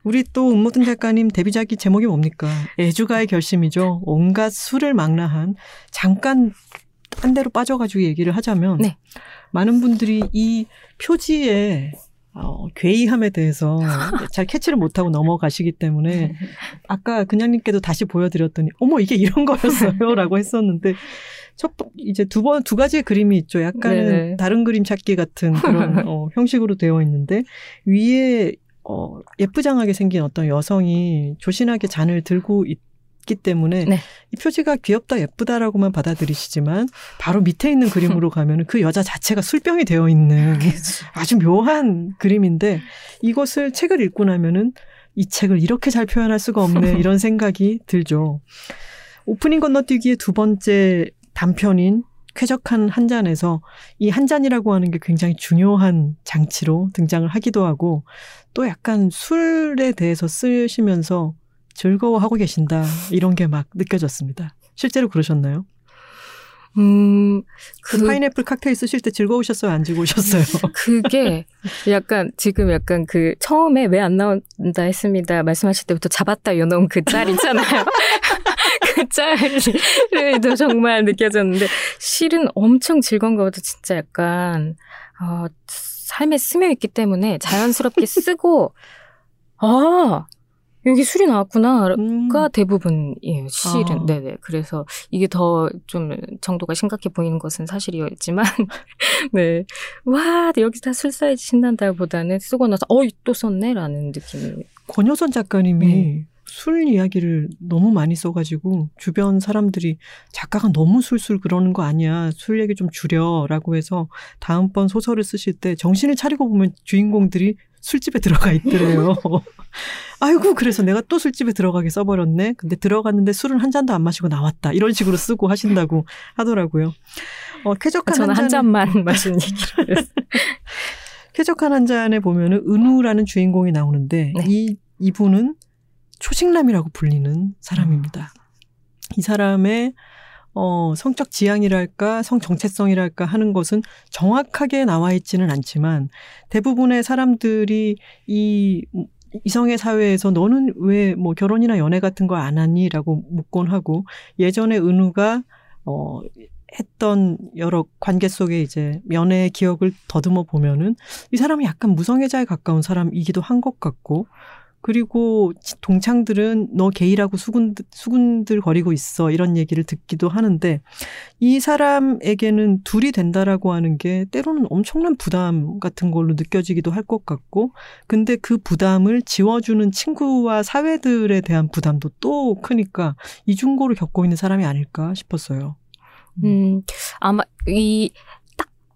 우리 또 음모든 작가님 데뷔작이 제목이 뭡니까? 애주가의 결심이죠. 온갖 술을 망라한 잠깐 한 대로 빠져가지고 얘기를 하자면 네. 많은 분들이 이 표지의 어, 괴이함에 대해서 잘 캐치를 못하고 넘어가시기 때문에 아까 그냥님께도 다시 보여드렸더니 어머 이게 이런 거였어요라고 했었는데 첫 번- 이제 두 번 두 가지의 그림이 있죠. 약간은 네네. 다른 그림 찾기 같은 그런 어, 형식으로 되어 있는데 위에 어, 예쁘장하게 생긴 어떤 여성이 조신하게 잔을 들고 있 기 때문에 네. 이 표지가 귀엽다 예쁘다라고만 받아들이시지만 바로 밑에 있는 그림으로 가면은 그 여자 자체가 술병이 되어 있는 아주 묘한 그림인데 이것을 책을 읽고 나면은 이 책을 이렇게 잘 표현할 수가 없네 이런 생각이 들죠. 오프닝 건너뛰기의 두 번째 단편인 쾌적한 한 잔에서 이 한 잔이라고 하는 게 굉장히 중요한 장치로 등장을 하기도 하고 또 약간 술에 대해서 쓰시면서 즐거워하고 계신다 이런 게 막 느껴졌습니다. 실제로 그러셨나요? 음, 그, 그, 파인애플 칵테일 쓰실 때 즐거우셨어요? 안 즐거우셨어요? 그게 약간 지금 약간 그 처음에 왜 안 나온다 했습니다 말씀하실 때부터 잡았다 요놈 그 짤 있잖아요. 그 짤도 정말 느껴졌는데 실은 엄청 즐거운 것보다 진짜 약간 어, 삶에 스며 있기 때문에 자연스럽게 쓰고 아 여기 술이 나왔구나. 음. 가 대부분이에요, 실은. 아. 네네. 그래서 이게 더 좀 정도가 심각해 보이는 것은 사실이었지만, 네. 와, 여기 다 술 사이즈 신난다 보다는 쓰고 나서, 어이, 또 썼네? 라는 느낌이. 권효선 작가님이 네. 술 이야기를 너무 많이 써가지고 주변 사람들이 작가가 너무 술술 그러는 거 아니야. 술 얘기 좀 줄여라고 해서 다음번 소설을 쓰실 때 정신을 차리고 보면 주인공들이 술집에 들어가 있더래요. 아이고 그래서 내가 또 술집에 들어가게 써버렸네. 근데 들어갔는데 술은 한 잔도 안 마시고 나왔다. 이런 식으로 쓰고 하신다고 하더라고요. 어, 쾌적한 저는 한, 잔만 마신 얘기를. 쾌적한 한 잔에 보면은 은우라는 주인공이 나오는데 네. 이 이분은 초식남이라고 불리는 사람입니다. 이 사람의 어, 성적 지향이랄까, 성 정체성이랄까 하는 것은 정확하게 나와 있지는 않지만 대부분의 사람들이 이 이성의 사회에서 너는 왜 뭐 결혼이나 연애 같은 걸안 하니?라고 묻곤 하고 예전에 은우가 어 했던 여러 관계 속에 이제 연애의 기억을 더듬어 보면은 이 사람이 약간 무성애자에 가까운 사람이기도 한 것 같고 그리고 동창들은 너 게이라고 수군, 수군들 거리고 있어. 이런 얘기를 듣기도 하는데 이 사람에게는 둘이 된다라고 하는 게 때로는 엄청난 부담 같은 걸로 느껴지기도 할 것 같고 근데 그 부담을 지워주는 친구와 사회들에 대한 부담도 또 크니까 이중고를 겪고 있는 사람이 아닐까 싶었어요. 음, 아마 이딱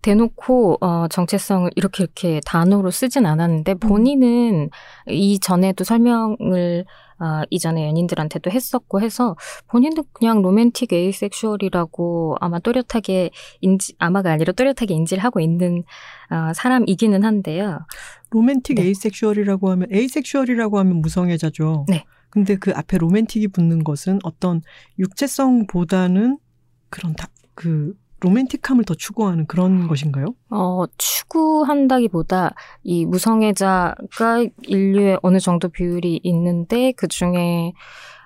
대놓고 어 정체성을 이렇게 이렇게 단어로 쓰진 않았는데 본인은 이전에도 설명을 아, 이전에 연인들한테도 했었고 해서 본인도 그냥 romantic asexual이라고 아마 또렷하게 인지 아마가 아니라 또렷하게 인지를 하고 있는 아, 사람이기는 한데요. 로맨틱 네. asexual이라고 하면 asexual이라고 하면 무성애자죠. 네. 근데 그 앞에 romantic이 붙는 것은 어떤 육체성보다는 그런 다, 그 로맨틱함을 더 추구하는 그런 것인가요? 어, 추구한다기보다 이 무성애자가 인류의 어느 정도 비율이 있는데 그 중에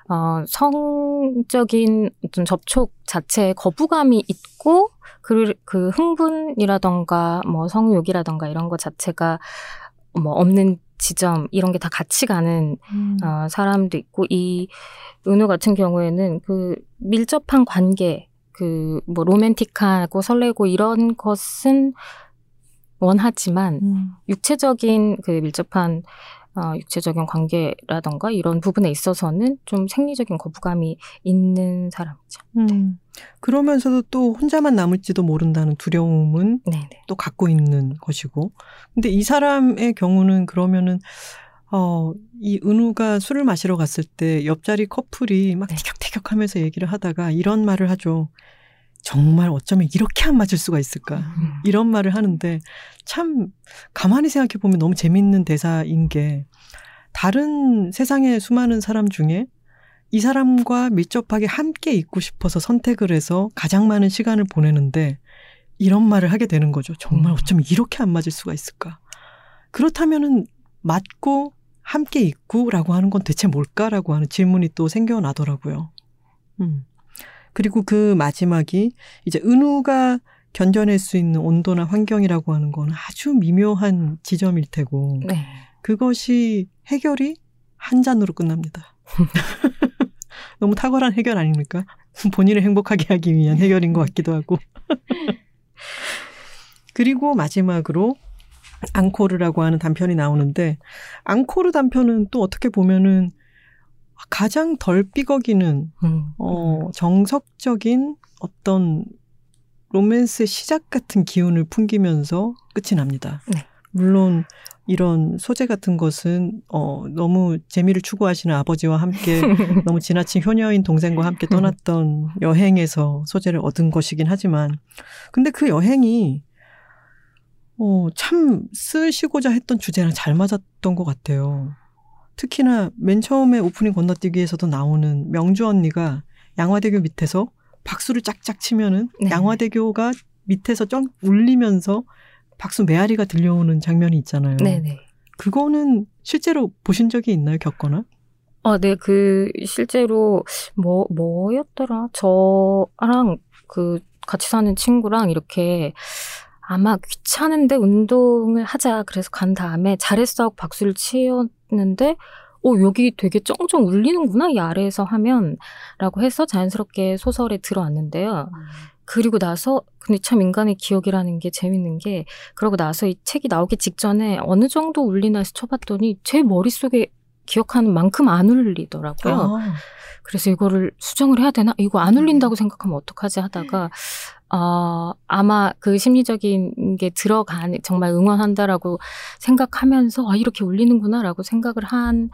어, 성적인 어떤 접촉 자체에 거부감이 있고 그, 그 흥분이라던가 뭐 성욕이라던가 이런 것 자체가 뭐 없는 지점 이런 게 다 같이 가는 어, 사람도 있고 이 은우 같은 경우에는 그 밀접한 관계 그 뭐 로맨틱하고 설레고 이런 것은 원하지만 음. 육체적인 그 밀접한 어, 육체적인 관계라던가 이런 부분에 있어서는 좀 생리적인 거부감이 있는 사람이죠. 음. 그러면서도 또 혼자만 남을지도 모른다는 두려움은 네네. 또 갖고 있는 것이고. 근데 이 사람의 경우는 그러면은 어, 이 은우가 술을 마시러 갔을 때 옆자리 커플이 막 네. 티격태격 하면서 얘기를 하다가 이런 말을 하죠. 정말 어쩌면 이렇게 안 맞을 수가 있을까. 음. 이런 말을 하는데 참 가만히 생각해 보면 너무 재밌는 대사인 게 다른 세상의 수많은 사람 중에 이 사람과 밀접하게 함께 있고 싶어서 선택을 해서 가장 많은 시간을 보내는데 이런 말을 하게 되는 거죠. 정말 음. 어쩌면 이렇게 안 맞을 수가 있을까. 그렇다면은 맞고 함께 있고라고 하는 건 대체 뭘까라고 하는 질문이 또 생겨나더라고요. 음. 그리고 그 마지막이 이제 은우가 견뎌낼 수 있는 온도나 환경이라고 하는 건 아주 미묘한 지점일 테고 네. 그것이 해결이 한 잔으로 끝납니다. 너무 탁월한 해결 아닙니까? 본인을 행복하게 하기 위한 해결인 것 같기도 하고. 그리고 마지막으로 앙코르라고 하는 단편이 나오는데 앙코르 단편은 또 어떻게 보면은 가장 덜 삐걱이는 음. 어, 정석적인 어떤 로맨스의 시작 같은 기운을 풍기면서 끝이 납니다. 네. 물론 이런 소재 같은 것은 어, 너무 재미를 추구하시는 아버지와 함께 너무 지나친 효녀인 동생과 함께 떠났던 여행에서 소재를 얻은 것이긴 하지만 근데 그 여행이 어, 참 쓰시고자 했던 주제랑 잘 맞았던 것 같아요. 특히나 맨 처음에 오프닝 건너뛰기에서도 나오는 명주 언니가 양화대교 밑에서 박수를 짝짝 치면은 네. 양화대교가 밑에서 쩍 울리면서 박수 메아리가 들려오는 장면이 있잖아요. 네네. 그거는 실제로 보신 적이 있나요? 겪거나? 어, 네, 그, 실제로, 뭐, 뭐였더라? 저랑 그, 같이 사는 친구랑 이렇게, 아마 귀찮은데 운동을 하자. 그래서 간 다음에 잘했어 하고 박수를 치었는데, 어, 여기 되게 쩡쩡 울리는구나, 이 아래에서 하면. 라고 해서 자연스럽게 소설에 들어왔는데요. 그리고 나서, 근데 참 인간의 기억이라는 게 재밌는 게, 그러고 나서 이 책이 나오기 직전에 어느 정도 울리나 해서 쳐봤더니 제 머릿속에 기억하는 만큼 안 울리더라고요. 아. 그래서 이거를 수정을 해야 되나? 이거 안 울린다고 생각하면 어떡하지 하다가 어, 아마 그 심리적인 게 들어간, 정말 응원한다라고 생각하면서, 아, 이렇게 울리는구나라고 생각을 한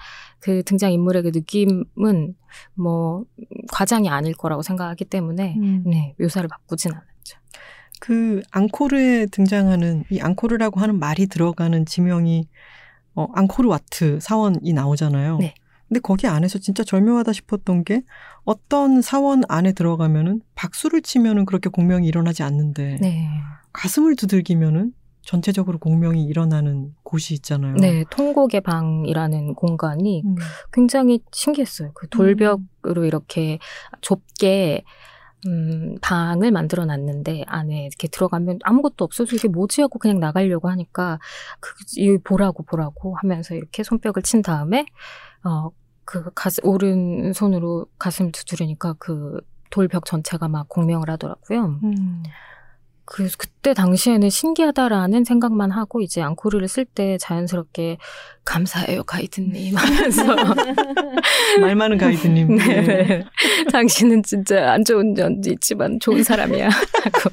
그 등장인물의 그 느낌은 뭐, 과장이 아닐 거라고 생각하기 때문에, 음. 네, 묘사를 바꾸진 않았죠. 그 앙코르에 등장하는 이 앙코르라고 하는 말이 들어가는 지명이 어, 앙코르 와트 사원이 나오잖아요. 네. 근데 거기 안에서 진짜 절묘하다 싶었던 게 어떤 사원 안에 들어가면은 박수를 치면은 그렇게 공명이 일어나지 않는데 네. 가슴을 두들기면은 전체적으로 공명이 일어나는 곳이 있잖아요. 네, 통곡의 방이라는 공간이 음. 굉장히 신기했어요. 그 돌벽으로 이렇게 좁게 음, 방을 만들어 놨는데 안에 이렇게 들어가면 아무것도 없어서 이게 뭐지 하고 그냥 나가려고 하니까 그, 이 보라고 보라고 하면서 이렇게 손뼉을 친 다음에 어, 그 가슴, 오른손으로 가슴 두드리니까 그 돌벽 전체가 막 공명을 하더라고요. 음. 그래서 그때 당시에는 신기하다라는 생각만 하고 이제 앙코르를 쓸 때 자연스럽게 감사해요 가이드님 하면서 말 많은 가이드님. 네, 네. 당신은 진짜 안 좋은 점도 있지만 좋은 사람이야 하고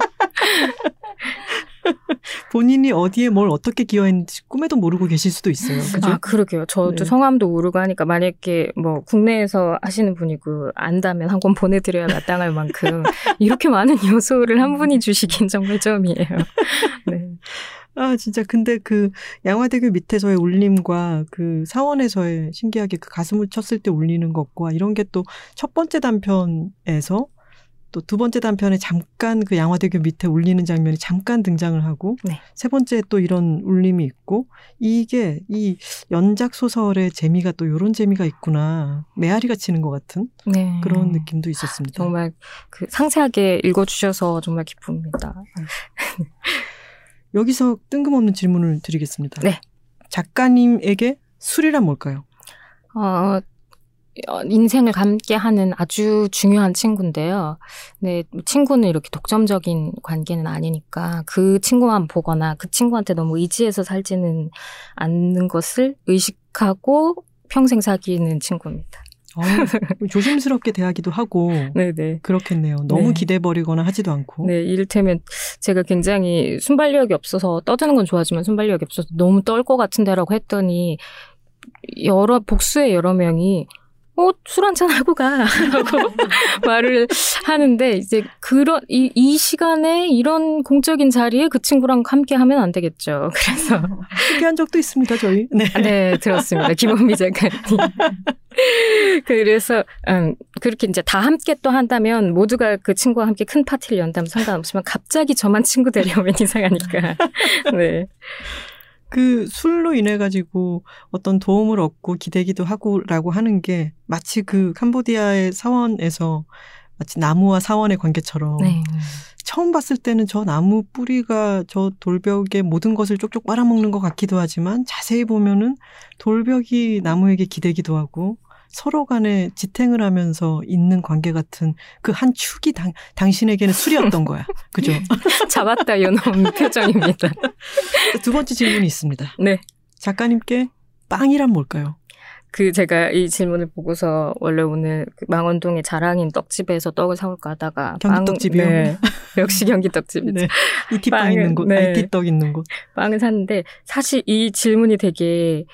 본인이 어디에 뭘 어떻게 기여했는지 꿈에도 모르고 계실 수도 있어요. 그죠? 아 그러게요 저도 네. 성함도 모르고 하니까 만약에 뭐 국내에서 하시는 분이고 안다면 한 권 보내드려야 마땅할 만큼 이렇게 많은 요소를 한 분이 주시긴 정말 처음이에요 네. 아, 진짜. 근데 그 양화대교 밑에서의 울림과 그 사원에서의 신기하게 그 가슴을 쳤을 때 울리는 것과 이런 게 또 첫 번째 단편에서 또 두 번째 단편에 잠깐 그 양화대교 밑에 울리는 장면이 잠깐 등장을 하고 네. 세 번째 또 이런 울림이 있고 이게 이 연작 소설의 재미가 또 이런 재미가 있구나. 메아리가 치는 것 같은 네. 그런 느낌도 있었습니다. 정말 그 상세하게 읽어주셔서 정말 기쁩니다. 여기서 뜬금없는 질문을 드리겠습니다. 네. 작가님에게 술이란 뭘까요? 어, 어, 인생을 함께 하는 아주 중요한 친구인데요. 네, 친구는 이렇게 독점적인 관계는 아니니까 그 친구만 보거나 그 친구한테 너무 의지해서 살지는 않는 것을 의식하고 평생 사귀는 친구입니다. 어, 조심스럽게 대하기도 하고 네네. 그렇겠네요. 너무 네. 기대버리거나 하지도 않고. 네, 이를테면 제가 굉장히 순발력이 없어서 떠드는 건 좋아하지만 순발력이 없어서 너무 떨 것 같은데라고 했더니 여러 복수의 여러 명이 어, 술 한잔 하고 가. 라고 말을 하는데, 이제, 그런, 이, 이 시간에 이런 공적인 자리에 그 친구랑 함께 하면 안 되겠죠. 그래서. 소개한 적도 있습니다, 저희. 네. 네, 들었습니다. 김원미 작가님. 그래서, 음, 그렇게 이제 다 함께 또 한다면 모두가 그 친구와 함께 큰 파티를 연다면 상관없지만 갑자기 저만 친구 데려오면 이상하니까. 네. 그 술로 인해 가지고 어떤 도움을 얻고 기대기도 하고라고 하는 게 마치 그 캄보디아의 사원에서 마치 나무와 사원의 관계처럼 네. 처음 봤을 때는 저 나무 뿌리가 저 돌벽의 모든 것을 쪽쪽 빨아먹는 것 같기도 하지만 자세히 보면은 돌벽이 나무에게 기대기도 하고 서로 간에 지탱을 하면서 있는 관계 같은 그 한 축이 당, 당신에게는 술이었던 거야. 그죠? 잡았다 이런 표정입니다. 두 번째 질문이 있습니다. 네. 작가님께 빵이란 뭘까요? 그 제가 이 질문을 보고서 원래 오늘 그 망원동의 자랑인 떡집에서 떡을 사올까 하다가 경기 빵- 떡집이요? 네. 역시 경기 떡집이죠. 네. 이티빵 있는 곳, 네. IT떡 있는 곳. 빵을 샀는데 사실 이 질문이 되게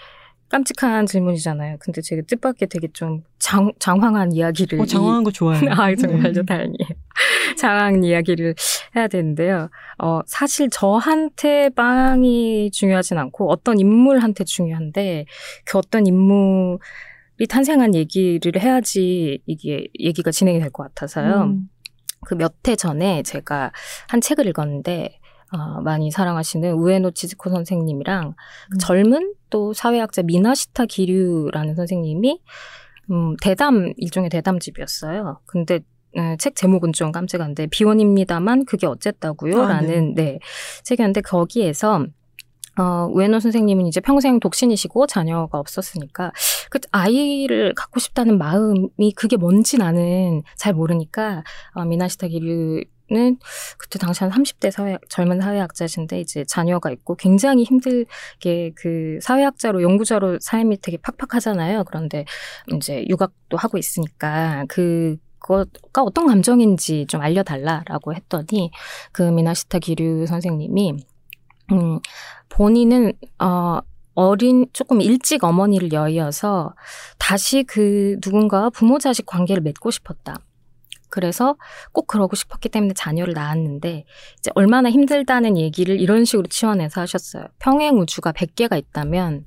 깜찍한 질문이잖아요. 근데 제가 뜻밖의 되게 좀 장, 장황한 이야기를 어, 장황한 거 좋아요. 아, 정말요? 네. 다행이에요. 장황 이야기를 해야 되는데요. 어, 사실 저한테 빵이 중요하진 않고 어떤 인물한테 중요한데 그 어떤 인물이 탄생한 얘기를 해야지 이게 얘기가 진행이 될 것 같아서요. 음. 그몇 해 전에 제가 한 책을 읽었는데 어, 많이 사랑하시는 우에노 치즈코 선생님이랑 그 음. 젊은 또 사회학자 미나시타 기류라는 선생님이 음, 대담 일종의 대담집이었어요. 근데 에, 책 제목은 좀 깜찍한데 비원입니다만 그게 어쨌다고요? 아, 라는 네. 책이었는데 거기에서 어, 우에노 선생님은 이제 평생 독신이시고 자녀가 없었으니까 그 아이를 갖고 싶다는 마음이 그게 뭔지 나는 잘 모르니까 어, 미나시타 기류 그때 당시 한 30대 사회 젊은 사회학자신데 이제 자녀가 있고 굉장히 힘들게 그 사회학자로 연구자로 삶이 되게 팍팍하잖아요. 그런데 이제 유학도 하고 있으니까 그 그거가 어떤 감정인지 좀 알려달라라고 했더니 그 미나시타 기류 선생님이 음 본인은 어 어린 조금 일찍 어머니를 여의어서 다시 그 누군가와 부모 자식 관계를 맺고 싶었다. 그래서 꼭 그러고 싶었기 때문에 자녀를 낳았는데 이제 얼마나 힘들다는 얘기를 이런 식으로 치환해서 하셨어요. 평행 우주가 100개가 있다면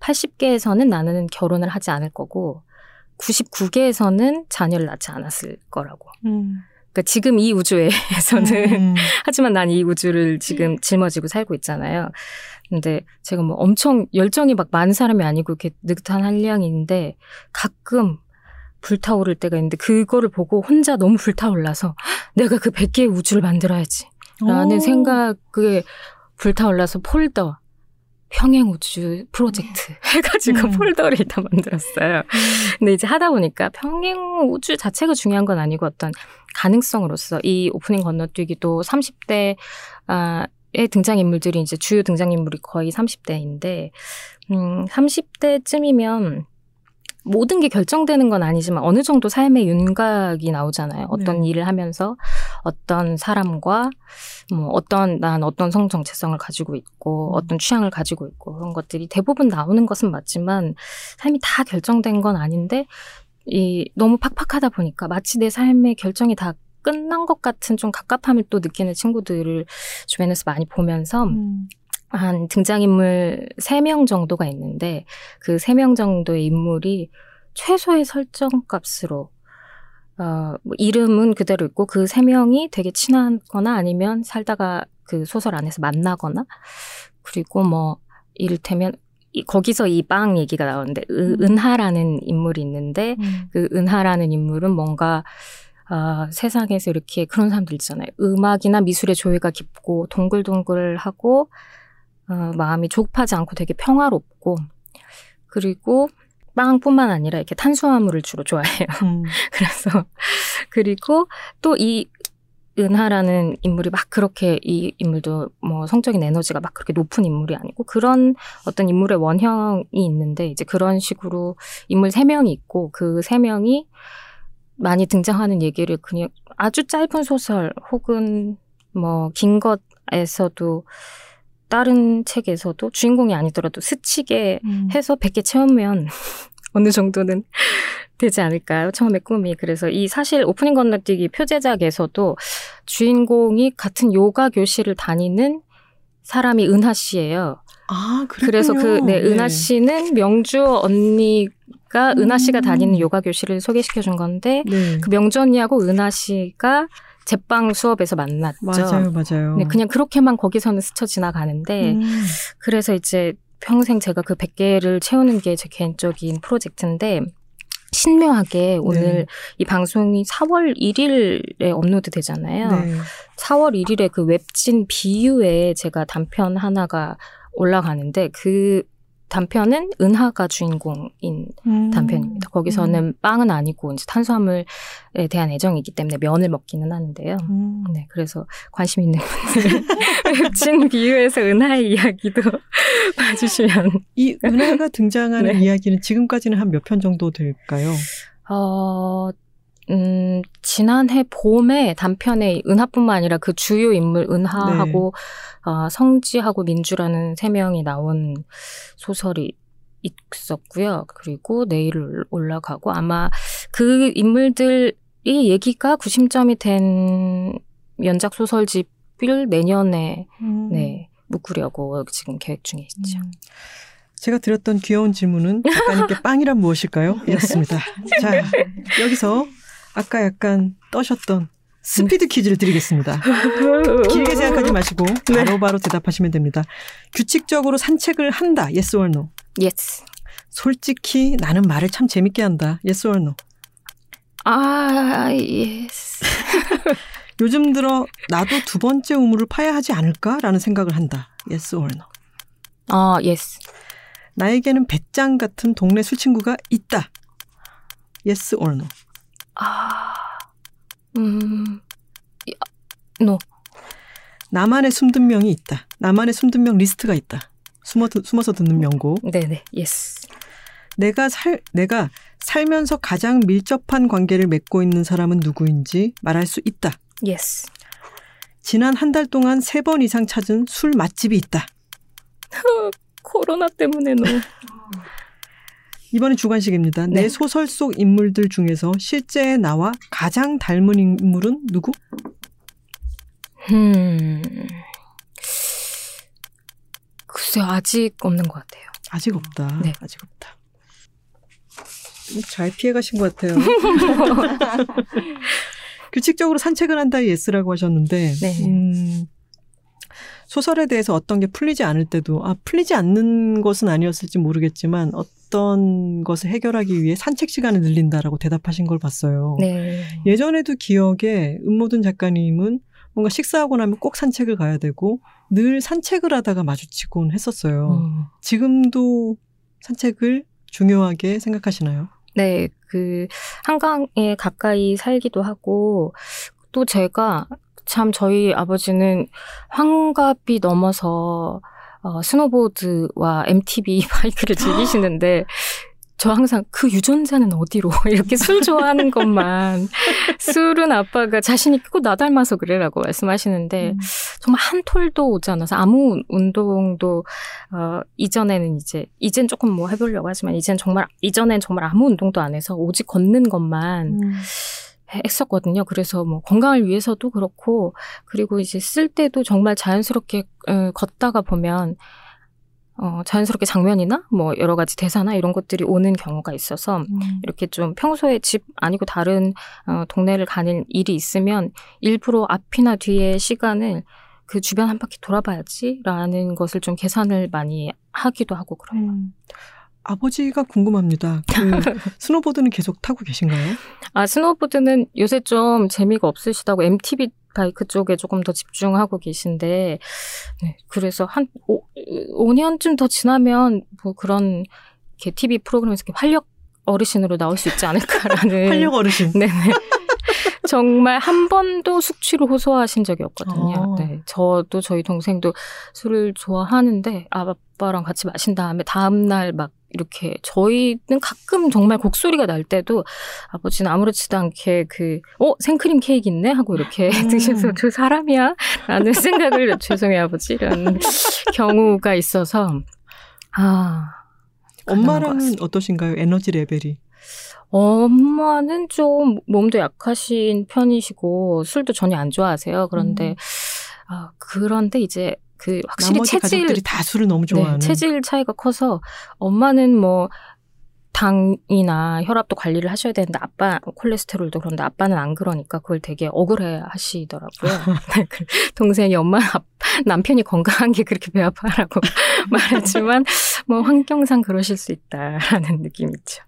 80개에서는 나는 결혼을 하지 않을 거고 99개에서는 자녀를 낳지 않았을 거라고. 음. 그러니까 지금 이 우주에서는 음. 하지만 난 이 우주를 지금 짊어지고 살고 있잖아요. 근데 제가 뭐 엄청 열정이 막 많은 사람이 아니고 이렇게 느긋한 한량인데 가끔 불타오를 때가 있는데 그거를 보고 혼자 너무 불타올라서 내가 그 100개의 우주를 만들어야지 라는 오. 생각에 불타올라서 폴더 평행 우주 프로젝트 해가지고 음. 폴더를 일단 만들었어요. 음. 근데 이제 하다 보니까 평행 우주 자체가 중요한 건 아니고 어떤 가능성으로서 이 오프닝 건너뛰기도 30대 아 의 등장인물들이 이제 주요 등장인물이 거의 30대인데, 음, 30대쯤이면 모든 게 결정되는 건 아니지만 어느 정도 삶의 윤곽이 나오잖아요. 어떤 네. 일을 하면서 어떤 사람과 뭐 어떤 난 어떤 성 정체성을 가지고 있고 음. 어떤 취향을 가지고 있고 그런 것들이 대부분 나오는 것은 맞지만 삶이 다 결정된 건 아닌데 이 너무 팍팍하다 보니까 마치 내 삶의 결정이 다 끝난 것 같은 좀 갑갑함을 또 느끼는 친구들을 주변에서 많이 보면서 음. 한 등장인물 3명 정도가 있는데 그 3명 정도의 인물이 최소의 설정 값으로 어, 뭐 이름은 그대로 있고 그세 명이 되게 친하거나 아니면 살다가 그 소설 안에서 만나거나 그리고 뭐 이를테면 이, 거기서 이 빵 얘기가 나오는데 음. 은하라는 인물이 있는데 음. 그 은하라는 인물은 뭔가 어, 세상에서 이렇게 그런 사람들 있잖아요. 음악이나 미술의 조예가 깊고 동글동글하고 어, 마음이 조급하지 않고 되게 평화롭고 그리고 빵뿐만 아니라 이렇게 탄수화물을 주로 좋아해요. 음. 그래서 그리고 또 이 은하라는 인물이 막 그렇게 이 인물도 뭐 성적인 에너지가 막 그렇게 높은 인물이 아니고 그런 어떤 인물의 원형이 있는데 이제 그런 식으로 인물 세 명이 있고 그 세 명이 많이 등장하는 얘기를 그냥 아주 짧은 소설 혹은 뭐 긴 것에서도 다른 책에서도 주인공이 아니더라도 스치게 음. 해서 100개 채우면 어느 정도는 되지 않을까요? 처음에 꿈이. 그래서 이 사실 오프닝 건너뛰기 표제작에서도 주인공이 같은 요가 교실을 다니는 사람이 은하 씨예요. 아, 그랬군요. 그래서 그, 네, 네. 은하 씨는 명주 언니가 음. 은하 씨가 다니는 요가 교실을 소개시켜 준 건데, 네. 그 명주 언니하고 은하 씨가 제빵 수업에서 만났죠. 맞아요, 맞아요. 네, 그냥 그렇게만 거기서는 스쳐 지나가는데 음. 그래서 이제 평생 제가 그 100개를 채우는 게 제 개인적인 프로젝트인데 신묘하게 오늘 네. 이 방송이 4월 1일에 업로드 되잖아요. 네. 4월 1일에 그 웹진 비유에 제가 단편 하나가 올라가는데 그 단편은 은하가 주인공인 음. 단편입니다. 거기서는 음. 빵은 아니고 이제 탄수화물에 대한 애정이기 때문에 면을 먹기는 하는데요. 음. 네, 그래서 관심 있는 분들 웹진 비유에서 은하의 이야기도 봐주시면 이 은하가 등장하는 네. 이야기는 지금까지는 한 몇 편 정도 될까요? 어, 음, 지난해 봄에 단편에 은하뿐만 아니라 그 주요 인물 은하하고 네. 어, 성지하고 민주라는 세 명이 나온 소설이 있었고요. 그리고 내일 올라가고 아마 그 인물들이 얘기가 구심점이 된 연작 소설집을 내년에 음. 네, 묶으려고 지금 계획 중에 있죠. 음. 제가 드렸던 귀여운 질문은 작가님께 빵이란 무엇일까요? 이었습니다. 자, 여기서 아까 약간 떠셨던 스피드 퀴즈를 드리겠습니다. 길게 생각하지 마시고 네. 바로바로 바로 대답하시면 됩니다. 규칙적으로 산책을 한다. Yes or no? Yes. 솔직히 나는 말을 참 재밌게 한다. Yes or no? 아, yes. 요즘 들어 나도 두 번째 우물을 파야 하지 않을까라는 생각을 한다. Yes or no? 아, yes. 나에게는 배짱 같은 동네 술친구가 있다. Yes or no? 아, 음, No. 나만의 숨듣명이 있다. 나만의 숨듣명 리스트가 있다. 숨어 숨어서 듣는 명곡. 네네. Yes. 내가 살 내가 살면서 가장 밀접한 관계를 맺고 있는 사람은 누구인지 말할 수 있다. Yes. 지난 한 달 동안 세 번 이상 찾은 술 맛집이 있다. 코로나 때문에 no. 이번엔 주관식입니다. 네. 내 소설 속 인물들 중에서 실제 나와 가장 닮은 인물은 누구? 음. 글쎄요, 아직 없는 것 같아요. 아직 없다. 네. 아직 없다. 잘 피해가신 것 같아요. 규칙적으로 산책을 한다 yes라고 하셨는데 네. 음, 소설에 대해서 어떤 게 풀리지 않을 때도 아 풀리지 않는 것은 아니었을지 모르겠지만 어떤 것을 해결하기 위해 산책 시간을 늘린다라고 대답하신 걸 봤어요. 네. 예전에도 기억에 은모든 작가님은 뭔가 식사하고 나면 꼭 산책을 가야 되고 늘 산책을 하다가 마주치곤 했었어요. 음. 지금도 산책을 중요하게 생각하시나요? 네, 그 한강에 가까이 살기도 하고 또 제가 참 저희 아버지는 환갑이 넘어서 어, 스노보드와 MTB 바이크를 즐기시는데 저 항상 그 유전자는 어디로 이렇게 술 좋아하는 것만 술은 아빠가 자신 있고 나 닮아서 그래라고 말씀하시는데 음. 정말 한 톨도 오지 않아서 아무 운동도 어 이전에는 이제 이젠 조금 뭐 해보려고 하지만 이젠 정말 이전엔 정말 아무 운동도 안 해서 오직 걷는 것만 음. 했었거든요. 그래서 뭐 건강을 위해서도 그렇고 그리고 이제 쓸 때도 정말 자연스럽게 어, 걷다가 보면 어 자연스럽게 장면이나 뭐 여러 가지 대사나 이런 것들이 오는 경우가 있어서 이렇게 좀 평소에 집 아니고 다른 어, 동네를 가는 일이 있으면 일부러 앞이나 뒤에 시간을 그 주변 한 바퀴 돌아봐야지라는 것을 좀 계산을 많이 하기도 하고 그래요. 음. 아버지가 궁금합니다. 그 스노보드는 계속 타고 계신가요? 아 스노보드는 요새 좀 재미가 없으시다고 MTB bike 쪽에 조금 더 집중하고 계신데 네, 그래서 한 오, 5년쯤 더 지나면 뭐 그런 이렇게 TV 프로그램에서 이렇게 활력 어르신으로 나올 수 있지 않을까라는 활력 어르신. 네네. 정말 한 번도 숙취를 호소하신 적이 없거든요. 어. 네. 저도 저희 동생도 술을 좋아하는데 아빠랑 같이 마신 다음에 다음날 막 이렇게 저희는 가끔 정말 곡소리가 날 때도 아버지는 아무렇지도 않게 그, 어, 생크림 케이크 있네? 하고 이렇게 음. 드셔서 저 사람이야? 라는 생각을 죄송해요, 아버지. 이런 경우가 있어서, 아. 같습니다. 어떠신가요? 에너지 레벨이. 엄마는 좀 몸도 약하신 편이시고 술도 전혀 안 좋아하세요. 그런데 음. 아 그런데 이제 그 확실히 체질 가족들이 다 술을 너무 좋아하는. 네, 체질 차이가 커서 엄마는 뭐 당이나 혈압도 관리를 하셔야 되는데 아빠 콜레스테롤도 그런데 아빠는 안 그러니까 그걸 되게 억울해 하시더라고요. 네, 그 동생이 엄마 아- 남편이 건강한 게 그렇게 배 아파라고 말하지만 뭐 환경상 그러실 수 있다라는 느낌이 있죠.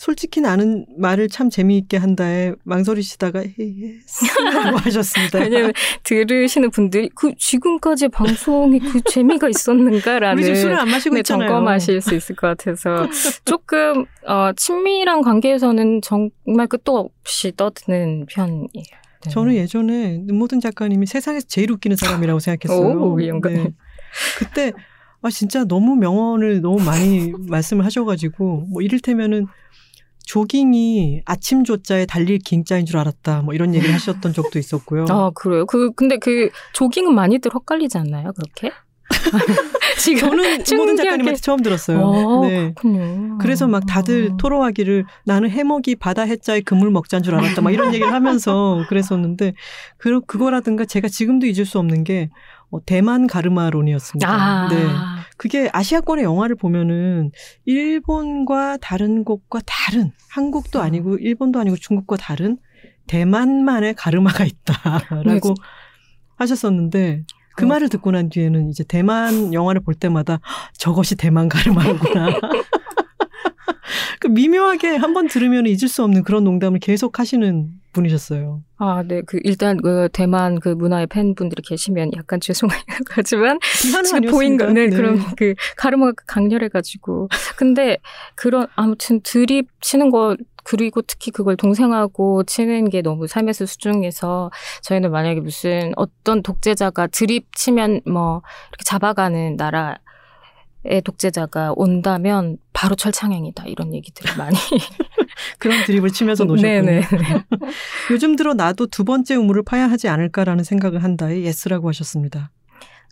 솔직히 나는 말을 참 재미있게 한다에 망설이시다가 yes라고 하셨습니다. 왜냐면 들으시는 분들이 그 지금까지 방송이 그 재미가 있었는가라는 우리 술을 안 마시고 네, 있잖아요. 점검하실 수 있을 것 같아서 조금 어, 친밀한 관계에서는 정말 끝도 없이 떠드는 편이에요. 네. 저는 예전에 모든 작가님이 세상에서 제일 웃기는 사람이라고 생각했어요. 오, 이 영감님. 그때 아 진짜 너무 명언을 너무 많이 말씀을 하셔가지고 뭐 이를테면은 조깅이 아침 조자에 달릴 긴자인 줄 알았다. 뭐 이런 얘기를 하셨던 적도 있었고요. 아 그래요? 그 근데 그 조깅은 많이들 헛갈리지 않나요? 그렇게? 지금 저는 충격에- 작가님한테 처음 들었어요. 어, 네. 그렇군요. 그래서 막 다들 어. 토로하기를 나는 해먹이 바다 해자에 그물 먹자인 줄 알았다. 막 이런 얘기를 하면서 그랬었는데 그 그거라든가 제가 지금도 잊을 수 없는 게 어, 대만 가르마론이었습니다. 아, 네. 그게 아시아권의 영화를 보면은 일본과 다른 곳과 다른 한국도 아니고 일본도 아니고 중국과 다른 대만만의 가르마가 있다라고 네, 하셨었는데 그 어. 말을 듣고 난 뒤에는 이제 대만 영화를 볼 때마다 "헉, 저것이 대만 가르마구나. 그 미묘하게 한 번 들으면 잊을 수 없는 그런 농담을 계속 하시는 분이셨어요. 아, 네. 그 일단 그 대만 그 문화의 팬분들이 계시면 약간 죄송하지만 지금 보인 거, 네, 네. 그런 그 가르마가 강렬해가지고 근데 그런 아무튼 드립 치는 거 그리고 특히 그걸 동생하고 치는 게 너무 삶에서 수중해서 저희는 만약에 무슨 어떤 독재자가 드립 치면 뭐 이렇게 잡아가는 나라 의 독재자가 온다면 바로 철창행이다 이런 얘기들을 많이 그런 드립을 치면서 노셨군요. 네네. 요즘 들어 나도 두 번째 우물을 파야 하지 않을까라는 생각을 한다에 yes라고 하셨습니다.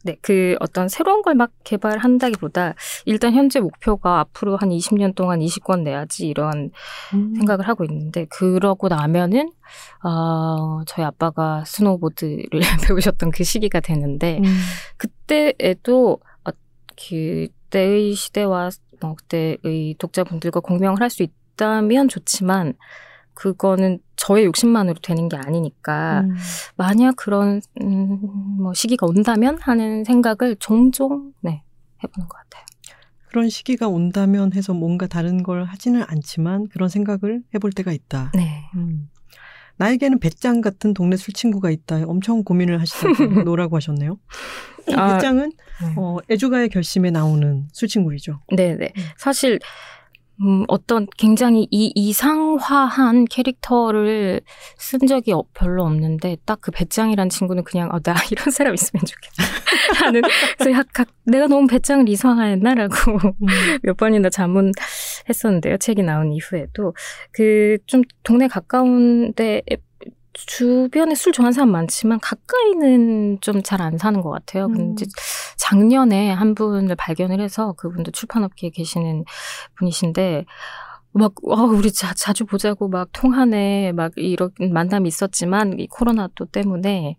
네, 그 어떤 새로운 걸 막 개발한다기보다 일단 현재 목표가 앞으로 한 20년 동안 20권 내야지 이런 음. 생각을 하고 있는데 그러고 나면은 어, 저희 아빠가 스노보드를 배우셨던 그 시기가 되는데 음. 그때에도 어, 그때의 시대와 뭐 그때의 독자분들과 공명을 할 수 있다면 좋지만 그거는 저의 욕심만으로 되는 게 아니니까 음. 만약 그런 음, 뭐 시기가 온다면 하는 생각을 종종 네 해보는 것 같아요. 그런 시기가 온다면 해서 뭔가 다른 걸 하지는 않지만 그런 생각을 해볼 때가 있다. 네. 음. 나에게는 배짱 같은 동네 술 친구가 있다. 엄청 고민을 하시다가 no라고 하셨네요. 아, 배짱은 네. 어, 애주가의 결심에 나오는 술 친구이죠. 네네. 음. 사실 음, 어떤 굉장히 이 이상화한 캐릭터를 쓴 적이 별로 없는데 딱 그 배짱이란 친구는 그냥 어, 나 이런 사람 있으면 좋겠다. 하는 그래서 약간 내가 너무 배짱을 이상화했나라고 음. 몇 번이나 자문했었는데요. 책이 나온 이후에도. 그 좀 동네 가까운 데 주변에 술 좋아하는 사람 많지만 가까이는 좀 잘 안 사는 것 같아요. 음. 근데 작년에 한 분을 발견을 해서 그분도 출판업계에 계시는 분이신데 막, 어, 우리 자, 자주 보자고 막 통화네, 막 이런 만남이 있었지만, 이 코로나 또 때문에,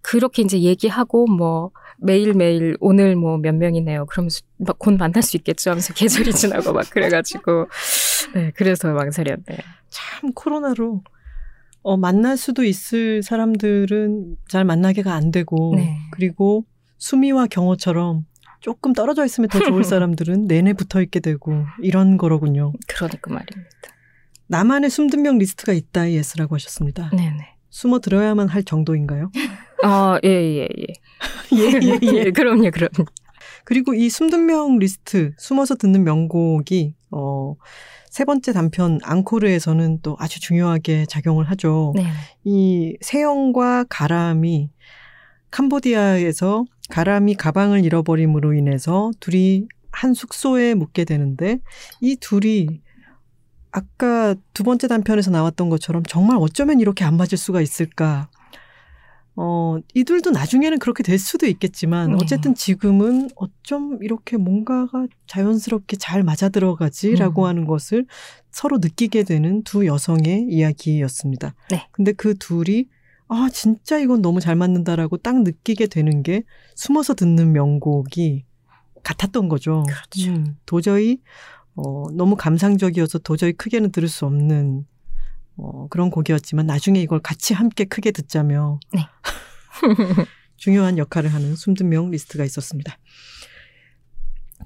그렇게 이제 얘기하고, 뭐, 매일매일 오늘 뭐 몇 명이네요. 그러면서 막 곧 만날 수 있겠죠 하면서 계절이 지나고 막 그래가지고, 네, 그래서 망설였네요. 참, 코로나로 어, 만날 수도 있을 사람들은 잘 만나게가 안 되고, 네. 그리고 수미와 경호처럼 조금 떨어져 있으면 더 좋을 사람들은 내내 붙어 있게 되고, 이런 거로군요. 그러니까 말입니다. 나만의 숨듣명 리스트가 있다, yes라고 하셨습니다. 네네. 숨어 들어야만 할 정도인가요? 아, 예, 예, 예. 예, 예, 예. 그럼요, 그럼. 그리고 이 숨듣명 리스트, 숨어서 듣는 명곡이, 어, 세 번째 단편 앙코르에서는 또 아주 중요하게 작용을 하죠. 네. 이 세영과 가람이 캄보디아에서 가람이 가방을 잃어버림으로 인해서 둘이 한 숙소에 묵게 되는데 이 둘이 아까 두 번째 단편에서 나왔던 것처럼 정말 어쩌면 이렇게 안 맞을 수가 있을까 어, 이들도 나중에는 그렇게 될 수도 있겠지만, 네. 어쨌든 지금은 어쩜 이렇게 뭔가가 자연스럽게 잘 맞아 들어가지라고 음. 하는 것을 서로 느끼게 되는 두 여성의 이야기였습니다. 네. 근데 그 둘이, 아, 진짜 이건 너무 잘 맞는다라고 딱 느끼게 되는 게 숨어서 듣는 명곡이 같았던 거죠. 그렇죠. 음, 도저히, 어, 너무 감상적이어서 도저히 크게는 들을 수 없는 어, 그런 곡이었지만 나중에 이걸 같이 함께 크게 듣자며 네. 중요한 역할을 하는 숨든 명 리스트가 있었습니다.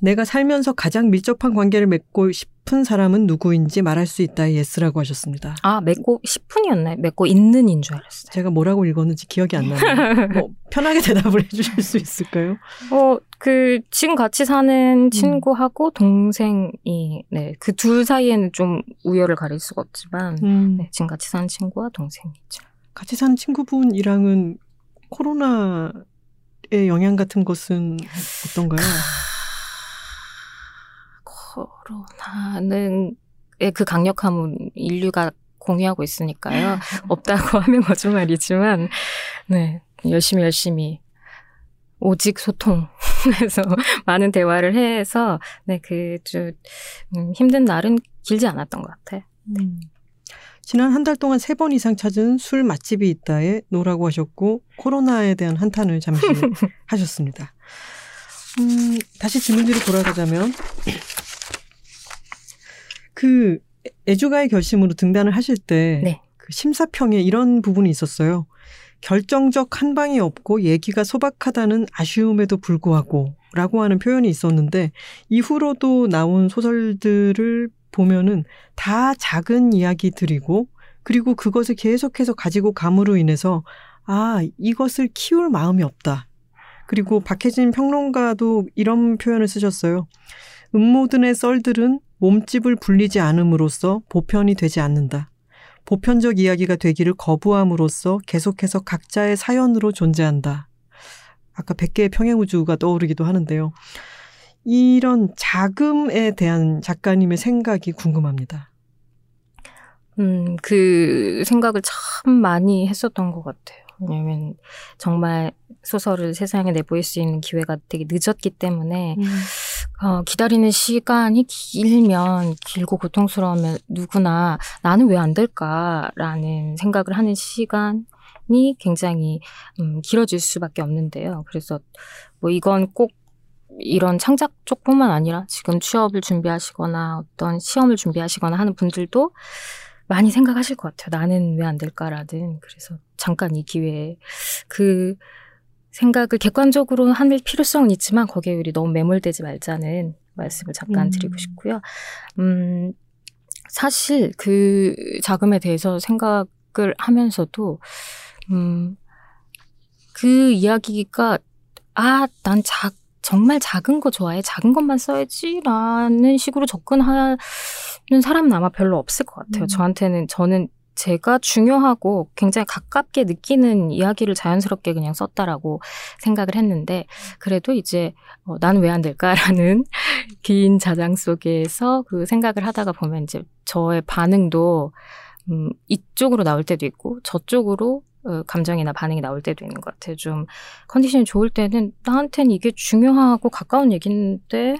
내가 살면서 가장 밀접한 관계를 맺고 싶은 사람은 누구인지 말할 수 있다. yes라고 하셨습니다. 아, 맺고 싶은이었나요? 맺고 있는인 줄 알았어요. 제가 뭐라고 읽었는지 기억이 안 나요. 뭐 편하게 대답을 해주실 수 있을까요? 어, 그 지금 같이 사는 음. 친구하고 동생이 네, 그 둘 사이에는 좀 우열을 가릴 수가 없지만 음. 네, 지금 같이 사는 친구와 동생이죠. 같이 사는 친구분이랑은 코로나의 영향 같은 것은 어떤가요? 코로나는 그 강력함은 인류가 공유하고 있으니까요. 없다고 하면 거짓말이지만, 네, 열심히 열심히 오직 소통해서 많은 대화를 해서 네, 그좀 음, 힘든 날은 길지 않았던 것 같아요. 음. 지난 한 달 동안 세 번 이상 찾은 술 맛집이 있다에 no라고 하셨고 코로나에 대한 한탄을 잠시 하셨습니다. 음, 다시 질문지로 돌아가자면 그 애주가의 결심으로 등단을 하실 때 네. 그 심사평에 이런 부분이 있었어요. 결정적 한 방이 없고 얘기가 소박하다는 아쉬움에도 불구하고 라고 하는 표현이 있었는데 이후로도 나온 소설들을 보면은 다 작은 이야기들이고 그리고 그것을 계속해서 가지고 감으로 인해서 아, 이것을 키울 마음이 없다. 그리고 박혜진 평론가도 이런 표현을 쓰셨어요. 음모든의 썰들은 몸집을 불리지 않음으로써 보편이 되지 않는다. 보편적 이야기가 되기를 거부함으로써 계속해서 각자의 사연으로 존재한다. 아까 100개의 평행우주가 떠오르기도 하는데요. 이런 자금에 대한 작가님의 생각이 궁금합니다. 음, 그 생각을 참 많이 했었던 것 같아요. 왜냐면 정말 소설을 세상에 내보일 수 있는 기회가 되게 늦었기 때문에 음. 어, 기다리는 시간이 길면 길고 고통스러우면 누구나 나는 왜 안 될까라는 생각을 하는 시간이 굉장히 음, 길어질 수밖에 없는데요. 그래서 뭐 이건 꼭 이런 창작 쪽뿐만 아니라 지금 취업을 준비하시거나 어떤 시험을 준비하시거나 하는 분들도 많이 생각하실 것 같아요. 나는 왜 안 될까라든. 그래서 잠깐 이 기회에 그 생각을 객관적으로 하는 필요성은 있지만 거기에 우리 너무 매몰되지 말자는 말씀을 잠깐 음. 드리고 싶고요. 음, 사실 그 자금에 대해서 생각을 하면서도, 음, 그 이야기가, 아, 난 작, 정말 작은 거 좋아해. 작은 것만 써야지라는 식으로 접근하는 사람은 아마 별로 없을 것 같아요. 음. 저한테는 저는 제가 중요하고 굉장히 가깝게 느끼는 이야기를 자연스럽게 그냥 썼다라고 생각을 했는데 그래도 이제 어, 나는 왜안 될까라는 긴 자장 속에서 그 생각을 하다가 보면 이제 저의 반응도 음, 이쪽으로 나올 때도 있고 저쪽으로 어, 감정이나 반응이 나올 때도 있는 것 같아요. 좀 컨디션이 좋을 때는 나한테는 이게 중요하고 가까운 얘기인데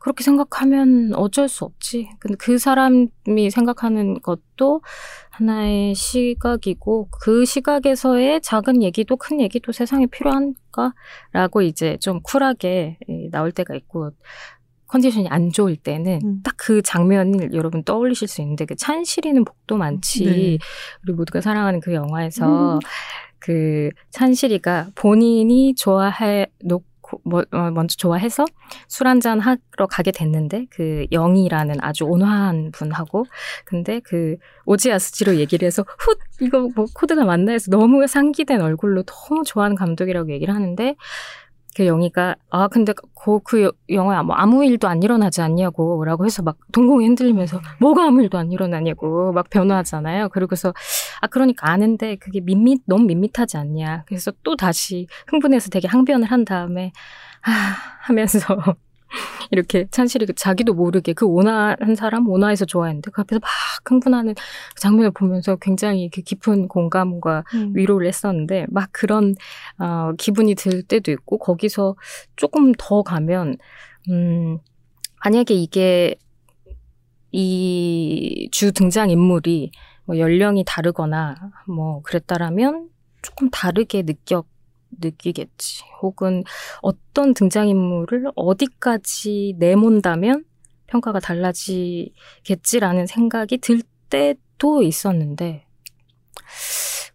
그렇게 생각하면 어쩔 수 없지. 근데 그 사람이 생각하는 것도 하나의 시각이고 그 시각에서의 작은 얘기도 큰 얘기도 세상에 필요한가라고 이제 좀 쿨하게 나올 때가 있고 컨디션이 안 좋을 때는 음. 딱그 장면을 여러분 떠올리실 수 있는데 그 찬실이는 복도 많지 네. 우리 모두가 사랑하는 그 영화에서 음. 그 찬실이가 본인이 좋아해 놓고 뭐, 어, 먼저 좋아해서 술 한잔 하러 가게 됐는데 그 영희라는 아주 온화한 분하고 근데 그 오지아스지로 얘기를 해서 훗 이거 뭐 코드가 맞나 해서 너무 상기된 얼굴로 너무 좋아하는 감독이라고 얘기를 하는데 그 영희가 아 근데 그, 그 영화에 뭐 아무 일도 안 일어나지 않냐고라고 해서 막 동공이 흔들리면서 뭐가 아무 일도 안 일어나냐고 막 변호하잖아요. 그리고서 아 그러니까 아는데 그게 밋밋 너무 밋밋하지 않냐. 그래서 또 다시 흥분해서 되게 항변을 한 다음에 아 하면서 이렇게 찬실이 그 자기도 모르게 그 온화한 사람 온화해서 좋아했는데 그 앞에서 막 흥분하는 그 장면을 보면서 굉장히 그 깊은 공감과 음. 위로를 했었는데 막 그런 어 기분이 들 때도 있고 거기서 조금 더 가면 음 만약에 이게 이 주 등장 인물이 뭐 연령이 다르거나 뭐 그랬다라면 조금 다르게 느꼈 느끼겠지. 혹은 어떤 등장인물을 어디까지 내몬다면 평가가 달라지겠지라는 생각이 들 때도 있었는데,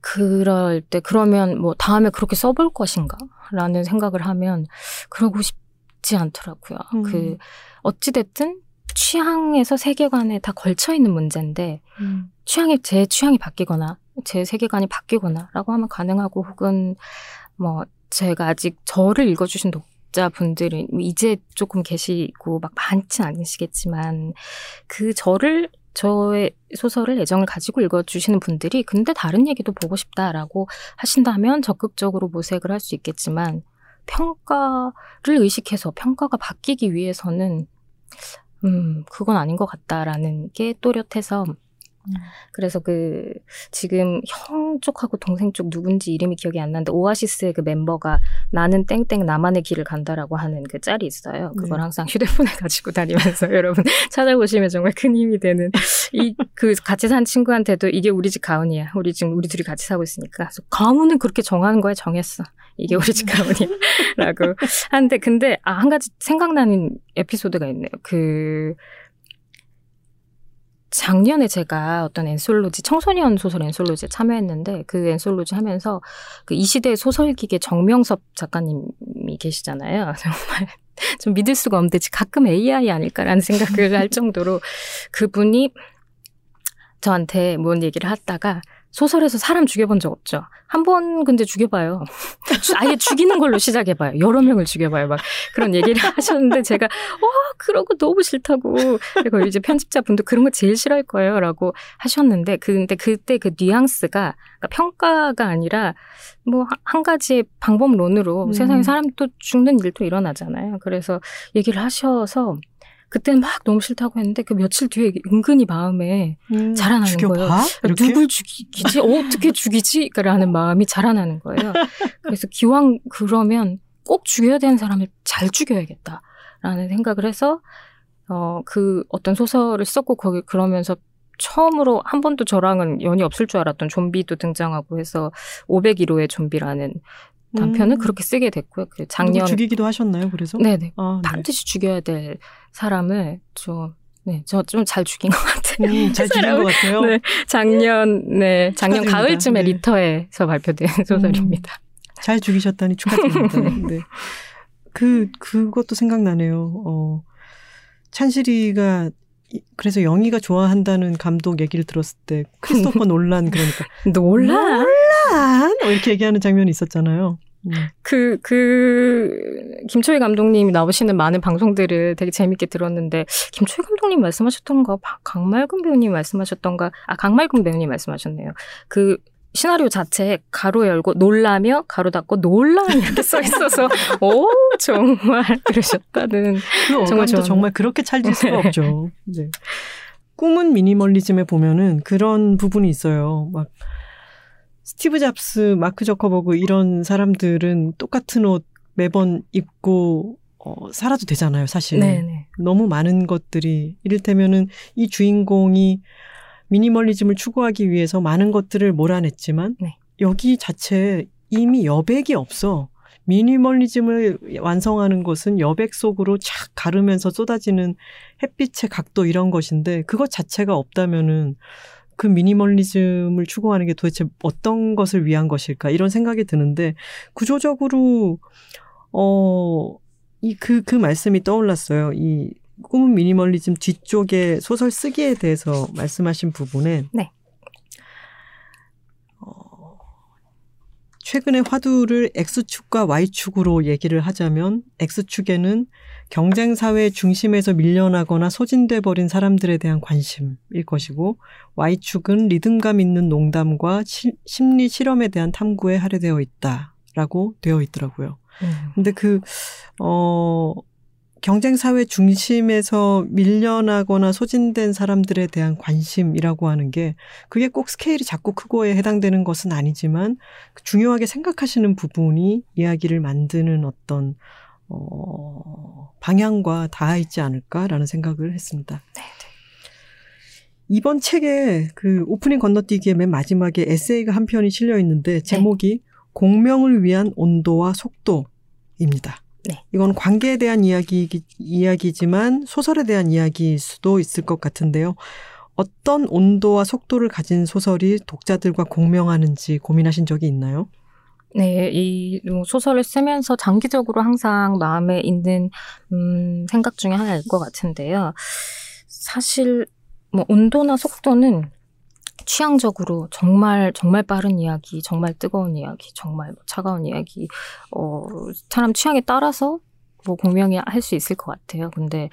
그럴 때, 그러면 뭐 다음에 그렇게 써볼 것인가? 라는 생각을 하면, 그러고 싶지 않더라고요. 음. 그, 어찌됐든 취향에서 세계관에 다 걸쳐 있는 문제인데, 음. 취향이, 제 취향이 바뀌거나, 제 세계관이 바뀌거나 라고 하면 가능하고, 혹은 뭐 제가 아직 저를 읽어주신 독자분들은 이제 조금 계시고 막 많진 않으시겠지만 그 저를 저의 소설을 애정을 가지고 읽어주시는 분들이 근데 다른 얘기도 보고 싶다라고 하신다면 적극적으로 모색을 할 수 있겠지만 평가를 의식해서 평가가 바뀌기 위해서는 음, 그건 아닌 것 같다라는 게 또렷해서 음. 그래서 그 지금 형 쪽하고 동생 쪽 누군지 이름이 기억이 안 나는데 오아시스의 그 멤버가 나는 땡땡 나만의 길을 간다라고 하는 그 짤이 있어요. 그걸 네. 항상 휴대폰에 가지고 다니면서 여러분 찾아보시면 정말 큰 힘이 되는 이 그 같이 산 친구한테도 이게 우리 집 가훈이야. 우리 지금 우리 둘이 같이 사고 있으니까. 가훈은 그렇게 정하는 거야 정했어. 이게 우리 집 가훈이야라고 하는데 근데 아 한 가지 생각나는 에피소드가 있네요. 그 작년에 제가 어떤 엔솔로지 청소년 소설 엔솔로지에 참여했는데 그 엔솔로지 하면서 그 이 시대 소설기계 정명섭 작가님이 계시잖아요. 정말 좀 믿을 수가 없는데 가끔 AI 아닐까라는 생각을 할 정도로 그분이 저한테 뭔 얘기를 하다가 소설에서 사람 죽여본 적 없죠. 한 번 근데 죽여봐요. 아예 죽이는 걸로 시작해봐요. 여러 명을 죽여봐요. 막 그런 얘기를 하셨는데 제가 와 그러고 너무 싫다고. 그리고 이제 편집자분도 그런 거 제일 싫어할 거예요라고 하셨는데 근데 그때 그 뉘앙스가 그러니까 평가가 아니라 뭐 한 가지의 방법론으로 음. 세상에 사람 또 죽는 일도 일어나잖아요. 그래서 얘기를 하셔서 그때는 막 너무 싫다고 했는데 그 며칠 뒤에 은근히 마음에 음, 자라나는 죽여봐? 거예요. 이렇게? 누굴 죽이지? 어떻게 죽이지? 라는 마음이 자라나는 거예요. 그래서 기왕 그러면 꼭 죽여야 되는 사람을 잘 죽여야겠다라는 생각을 해서 어 그 어떤 소설을 썼고 거기 그러면서 처음으로 한 번도 저랑은 연이 없을 줄 알았던 좀비도 등장하고 해서 501호의 좀비라는 단편을 음. 그렇게 쓰게 됐고요. 그 작년 죽이기도 하셨나요? 그래서 네네 아, 네. 반드시 죽여야 될 사람을 좀 네, 저 좀 잘 죽인 것 같아요. 음, 잘 죽인 것 같아요. 네, 작년 네 작년 가을쯤에 네. 리터에서 발표된 소설입니다. 음, 잘 죽이셨다니 축하드립니다. 네. 그 그것도 생각나네요. 어, 찬실이가 그래서 영희가 좋아한다는 감독 얘기를 들었을 때 크리스토퍼 논란 그러니까 논란 논란 뭐 이렇게 얘기하는 장면이 있었잖아요. 음. 그, 그, 김초희 감독님이 나오시는 많은 방송들을 되게 재밌게 들었는데, 김초희 감독님 말씀하셨던가, 강말금 배우님 말씀하셨던가, 아, 강말금 배우님 말씀하셨네요. 그, 시나리오 자체에 가로 열고 놀라며 가로 닫고 놀라 이렇게 써 있어서 오 정말 그러셨다는 그 정말 저 정말 그렇게 찰질 수가 네. 없죠. 네. 꿈은 미니멀리즘에 보면은 그런 부분이 있어요. 막 스티브 잡스, 마크 저커버그 이런 사람들은 똑같은 옷 매번 입고 어, 살아도 되잖아요, 사실. 네네. 너무 많은 것들이 이를테면은 이 주인공이 미니멀리즘을 추구하기 위해서 많은 것들을 몰아냈지만 네. 여기 자체에 이미 여백이 없어. 미니멀리즘을 완성하는 것은 여백 속으로 착 가르면서 쏟아지는 햇빛의 각도 이런 것인데 그것 자체가 없다면은 그 미니멀리즘을 추구하는 게 도대체 어떤 것을 위한 것일까 이런 생각이 드는데 구조적으로 어이 그그 그 말씀이 떠올랐어요. 이 꿈은 미니멀리즘 뒤쪽에 소설 쓰기에 대해서 말씀하신 부분에 네. 최근에 화두를 X축과 Y축으로 얘기를 하자면 X축에는 경쟁 사회 중심에서 밀려나거나 소진돼 버린 사람들에 대한 관심일 것이고 Y축은 리듬감 있는 농담과 시, 심리 실험에 대한 탐구에 할애되어 있다라고 되어 있더라고요. 음. 근데 그, 어, 경쟁 사회 중심에서 밀려나거나 소진된 사람들에 대한 관심이라고 하는 게 그게 꼭 스케일이 작고 크고에 해당되는 것은 아니지만 중요하게 생각하시는 부분이 이야기를 만드는 어떤 어 방향과 닿아 있지 않을까라는 생각을 했습니다. 네, 네. 이번 책에 그 오프닝 건너뛰기의 맨 마지막에 에세이가 한 편이 실려 있는데 제목이 네. 공명을 위한 온도와 속도입니다. 네. 이건 관계에 대한 이야기, 이야기지만 소설에 대한 이야기일 수도 있을 것 같은데요. 어떤 온도와 속도를 가진 소설이 독자들과 공명하는지 고민하신 적이 있나요? 네, 이 소설을 쓰면서 장기적으로 항상 마음에 있는 음, 생각 중에 하나일 것 같은데요. 사실 뭐 온도나 속도는 취향적으로 정말 정말 빠른 이야기, 정말 뜨거운 이야기, 정말 뭐 차가운 이야기, 어 사람 취향에 따라서 뭐 공명이 할 수 있을 것 같아요. 근데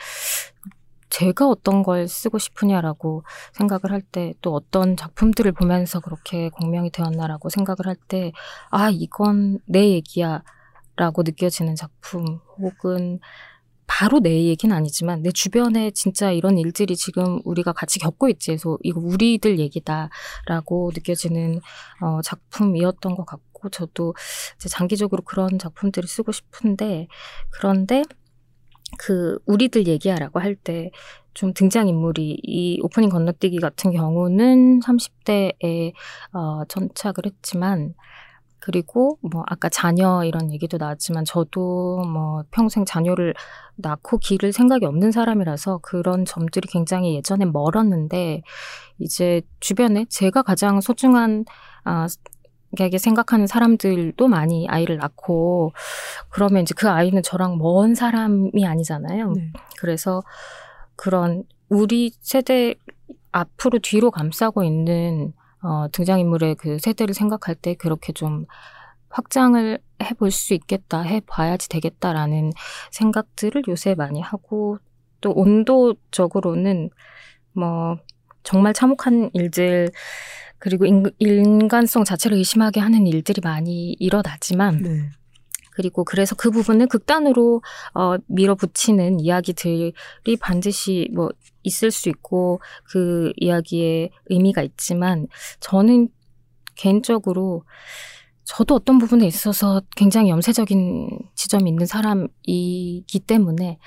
제가 어떤 걸 쓰고 싶으냐라고 생각을 할 때 또 어떤 작품들을 보면서 그렇게 공명이 되었나라고 생각을 할 때 아 이건 내 얘기야라고 느껴지는 작품 혹은 바로 내 얘기는 아니지만 내 주변에 진짜 이런 일들이 지금 우리가 같이 겪고 있지. 그래서 이거 우리들 얘기다라고 느껴지는 어, 작품이었던 것 같고 저도 이제 장기적으로 그런 작품들을 쓰고 싶은데 그런데 그 우리들 얘기하라고 할 때 좀 등장인물이 이 오프닝 건너뛰기 같은 경우는 30대에 어, 전착을 했지만 그리고 뭐 아까 자녀 이런 얘기도 나왔지만 저도 뭐 평생 자녀를 낳고 기를 생각이 없는 사람이라서 그런 점들이 굉장히 예전에 멀었는데 이제 주변에 제가 가장 소중한 아 당연하게 생각하는 사람들도 많이 아이를 낳고 그러면 이제 그 아이는 저랑 먼 사람이 아니잖아요. 네. 그래서 그런 우리 세대 앞으로 뒤로 감싸고 있는 어, 등장인물의 그 세대를 생각할 때 그렇게 좀 확장을 해볼 수 있겠다, 해봐야지 되겠다라는 생각들을 요새 많이 하고 또 온도적으로는 뭐 정말 참혹한 일들 그리고 인, 인간성 자체를 의심하게 하는 일들이 많이 일어나지만 네. 그리고 그래서 그 부분을 극단으로 어, 밀어붙이는 이야기들이 반드시 뭐 있을 수 있고 그 이야기에 의미가 있지만 저는 개인적으로 저도 어떤 부분에 있어서 굉장히 염세적인 지점이 있는 사람이기 때문에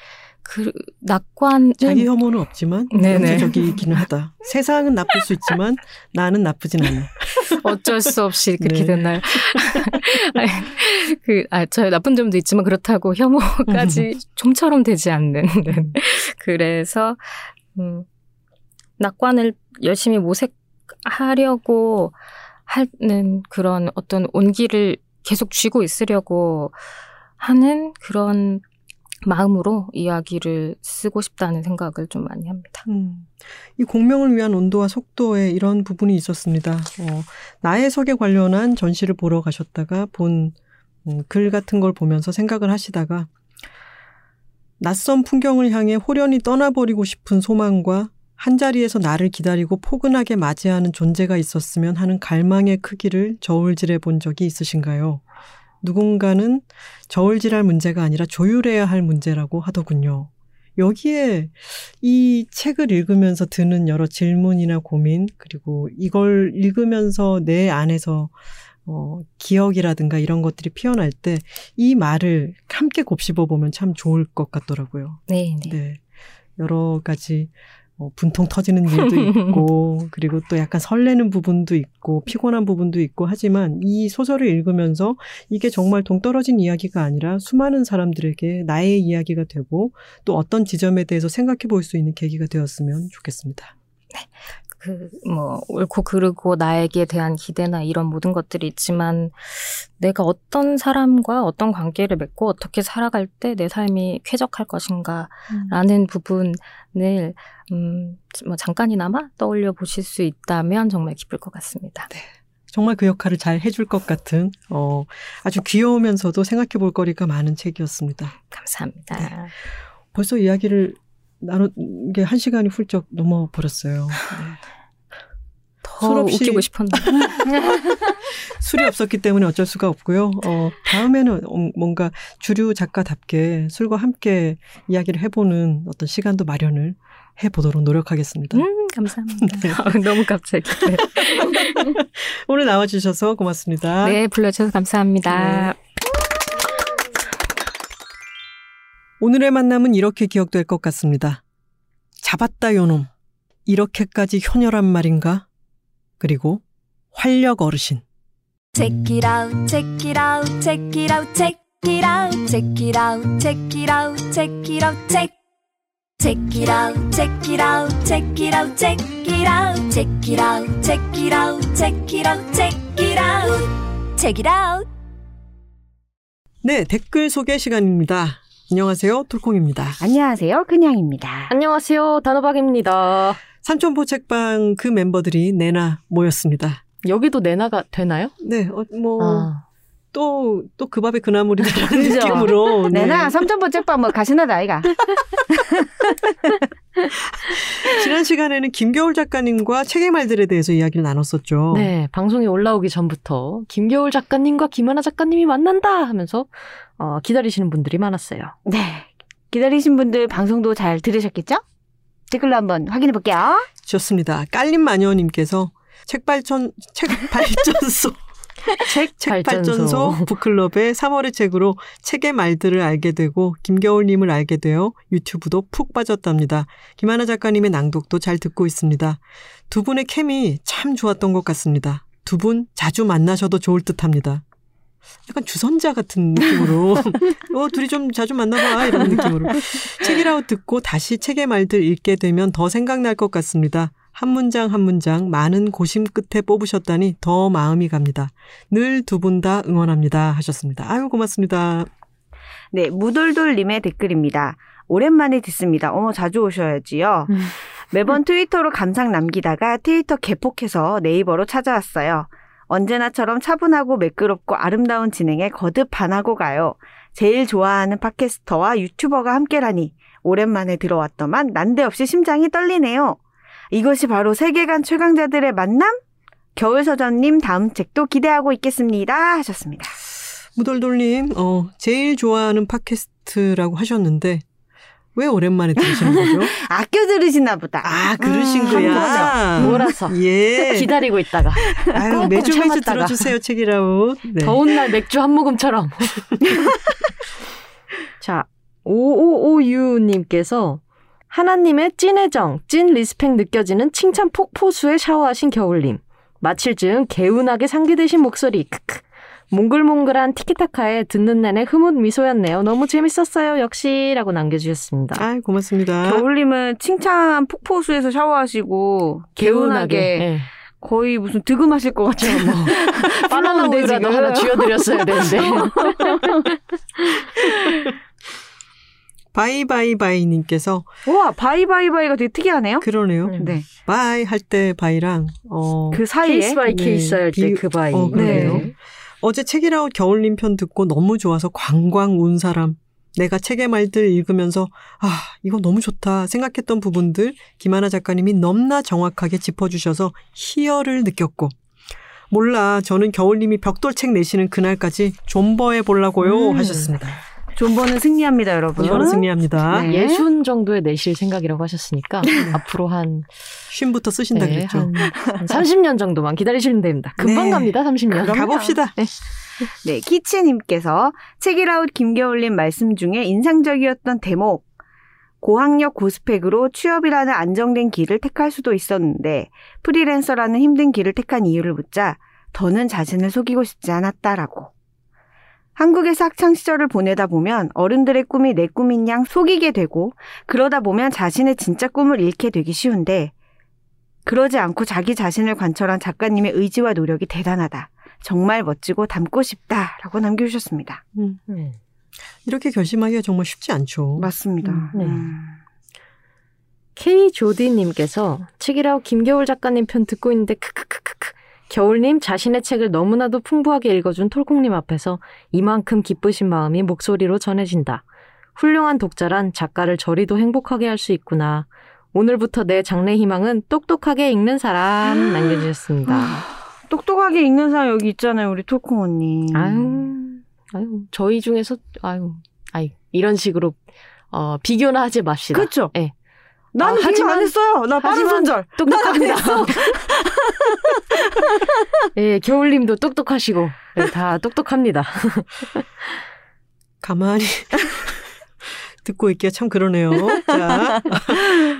그 낙관은 자기 혐오는 없지만. 염세적이기는 하다. 세상은 나쁠 수 있지만 나는 나쁘진 않아. 어쩔 수 없이 그렇게 네. 됐나요? 아니, 그, 아, 저 나쁜 점도 있지만 그렇다고 혐오까지 좀처럼 되지 않는. 네. 그래서, 음, 낙관을 열심히 모색하려고 하는 그런 어떤 온기를 계속 쥐고 있으려고 하는 그런 마음으로 이야기를 쓰고 싶다는 생각을 좀 많이 합니다. 음, 이 공명을 위한 온도와 속도에 이런 부분이 있었습니다. 어, 나의 석에 관련한 전시를 보러 가셨다가 본 음, 글 같은 걸 보면서 생각을 하시다가 낯선 풍경을 향해 호련히 떠나버리고 싶은 소망과 한자리에서 나를 기다리고 포근하게 맞이하는 존재가 있었으면 하는 갈망의 크기를 저울질해 본 적이 있으신가요? 누군가는 저울질할 문제가 아니라 조율해야 할 문제라고 하더군요. 여기에 이 책을 읽으면서 드는 여러 질문이나 고민, 그리고 이걸 읽으면서 내 안에서 어, 기억이라든가 이런 것들이 피어날 때 이 말을 함께 곱씹어 보면 참 좋을 것 같더라고요. 네, 네. 네. 여러 가지 어, 분통 터지는 일도 있고, 그리고 또 약간 설레는 부분도 있고, 피곤한 부분도 있고, 하지만 이 소설을 읽으면서 이게 정말 동떨어진 이야기가 아니라 수많은 사람들에게 나의 이야기가 되고, 또 어떤 지점에 대해서 생각해 볼 수 있는 계기가 되었으면 좋겠습니다. 그, 뭐, 옳고 그르고 나에게 대한 기대나 이런 모든 것들이 있지만, 내가 어떤 사람과 어떤 관계를 맺고 어떻게 살아갈 때 내 삶이 쾌적할 것인가, 라는 부분을, 음, 뭐, 잠깐이나마 떠올려 보실 수 있다면 정말 기쁠 것 같습니다. 정말 그 역할을 잘 해줄 것 같은, 어, 아주 귀여우면서도 생각해 볼 거리가 많은 책이었습니다. 감사합니다. 네. 벌써 이야기를 나눈 게한 시간이 훌쩍 넘어 버렸어요. 더술 없이- 웃기고 싶었는데. 술이 없었기 때문에 어쩔 수가 없고요. 어, 다음에는 어, 뭔가 주류 작가답게 술과 함께 이야기를 해보는 어떤 시간도 마련을 해보도록 노력하겠습니다. 음, 감사합니다. 너무 갑자기. 네. 오늘 나와주셔서 고맙습니다. 네, 불러주셔서 감사합니다. 네. 오늘의 만남은 이렇게 기억될 것 같습니다. 잡았다 요놈. 이렇게까지 효녀란 말인가? 그리고 활력 어르신. Check it out, check it out, check it out, check it out, check it out, check it out, check it out, check. Check it out, check it out, check it out, check it out, check it out, check it out, check it out, check it out, check it out. 네, 댓글 소개 시간입니다. 안녕하세요. 톨콩입니다. 안녕하세요. 그냥입니다. 안녕하세요. 단호박입니다. 삼천포 책방 그 멤버들이 내나 모였습니다. 여기도 내나가 되나요? 네, 어, 뭐, 아, 또, 또 그 밥에 그 나물이라는 그죠. 느낌으로. 네. 내나 삼천포 책방 뭐 가시나다 아이가. 지난 시간에는 김겨울 작가님과 책의 말들에 대해서 이야기를 나눴었죠. 네. 방송이 올라오기 전부터 김겨울 작가님과 김하나 작가님이 만난다 하면서 어, 기다리시는 분들이 많았어요. 네. 기다리신 분들 방송도 잘 들으셨겠죠? 댓글로 한번 확인해 볼게요. 좋습니다. 깔림 마녀님께서 책 발전, 책 발전소. 책, 책 발전소 북클럽의 3월의 책으로 책의 말들을 알게 되고 김겨울님을 알게 되어 유튜브도 푹 빠졌답니다. 김하나 작가님의 낭독도 잘 듣고 있습니다. 두 분의 케미 참 좋았던 것 같습니다. 두 분 자주 만나셔도 좋을 듯합니다. 약간 주선자 같은 느낌으로 어 둘이 좀 자주 만나봐 이런 느낌으로 책이라고 듣고 다시 책의 말들 읽게 되면 더 생각날 것 같습니다. 한 문장 한 문장 많은 고심 끝에 뽑으셨다니 더 마음이 갑니다. 늘 두 분 다 응원합니다. 하셨습니다. 아유, 고맙습니다. 네, 무돌돌님의 댓글입니다. 오랜만에 듣습니다. 어머, 자주 오셔야지요. 음. 매번 트위터로 감상 남기다가 트위터 개폭해서 네이버로 찾아왔어요. 언제나처럼 차분하고 매끄럽고 아름다운 진행에 거듭 반하고 가요. 제일 좋아하는 팟캐스터와 유튜버가 함께라니 오랜만에 들어왔더만 난데없이 심장이 떨리네요. 이것이 바로 세계관 최강자들의 만남? 겨울서전님 다음 책도 기대하고 있겠습니다. 하셨습니다. 무돌돌님, 어, 제일 좋아하는 팟캐스트라고 하셨는데, 왜 오랜만에 들으시는 거죠? 아껴 들으시나 보다. 아, 그러신 음, 거야. 몰아서 예. 기다리고 있다가 아유, 매주 매주. 들어주세요, 책읽아웃. 네. 더운 날 맥주 한 모금처럼. 자, 5556님께서 하나님의 찐 애정, 찐 respect 느껴지는 칭찬 폭포수에 샤워하신 겨울님. 마칠 즈음 개운하게 상기되신 목소리. 크크. 몽글몽글한 티키타카에 듣는 내내 흐뭇 미소였네요. 너무 재밌었어요. 역시. 라고 남겨주셨습니다. 아, 고맙습니다. 겨울님은 칭찬 폭포수에서 샤워하시고 개운하게 예. 거의 무슨 득음하실 것 같아요. 뭐. 바나나 우유라도. 하나 쥐어드렸어야 되는데. 바이바이바이님께서 와 바이바이바이가 되게 특이하네요. 그러네요. 음. 네, bye 할 때 bye랑 어 그 사이에 case by 네. 케이스 할때 비- 그 by. 어, 그러네요. 네. 어제 책읽아웃 겨울님 편 듣고 너무 좋아서 광광 운 사람. 내가 책의 말들 읽으면서 아 이거 너무 좋다 생각했던 부분들 김하나 작가님이 넘나 정확하게 짚어주셔서 희열을 느꼈고 몰라 저는 겨울님이 벽돌 책 내시는 그날까지 존버해 보려고요 음. 하셨습니다. 존버는 승리합니다, 여러분. 이거는 승리합니다. 네. 예순 정도의 내실 생각이라고 하셨으니까 앞으로 한, 쉼부터 쓰신다 네, 그랬죠. 한, 한 30년 정도만 기다리시면 됩니다. 금방 네. 갑니다. 30년. 그럼요. 가봅시다. 네, 키치님께서 책이라웃 김겨울님 말씀 중에 인상적이었던 대목. 고학력 고스펙으로 취업이라는 안정된 길을 택할 수도 있었는데 프리랜서라는 힘든 길을 택한 이유를 묻자 더는 자신을 속이고 싶지 않았다라고. 한국에서 학창 시절을 보내다 보면 어른들의 꿈이 내 꿈인 양 속이게 되고 그러다 보면 자신의 진짜 꿈을 잃게 되기 쉬운데 그러지 않고 자기 자신을 관철한 작가님의 의지와 노력이 대단하다. 정말 멋지고 닮고 싶다 라고 남겨주셨습니다. 음, 네. 이렇게 결심하기가 정말 쉽지 않죠. 맞습니다. 음, 네. 음. K 조디님께서 책이라고 김겨울 작가님 편 듣고 있는데 크크크크크 겨울님 자신의 책을 너무나도 풍부하게 읽어준 톨콩님 앞에서 이만큼 기쁘신 마음이 목소리로 전해진다. 훌륭한 독자란 작가를 저리도 행복하게 할 수 있구나. 오늘부터 내 장래 희망은 똑똑하게 읽는 사람 남겨주셨습니다. 똑똑하게 읽는 사람 여기 있잖아요, 우리 톨콩 언니. 아유, 아유, 저희 중에서 아유, 아유 이런 식으로 어, 비교나 하지 맙시다. 그렇죠. 예. 나는 어, 비교 하지만- 안 했어요. 나 빠른 손절. 똑똑합니다. 예, 겨울님도 똑똑하시고 예, 다 똑똑합니다. 가만히 듣고 있기가 참 그러네요. 자,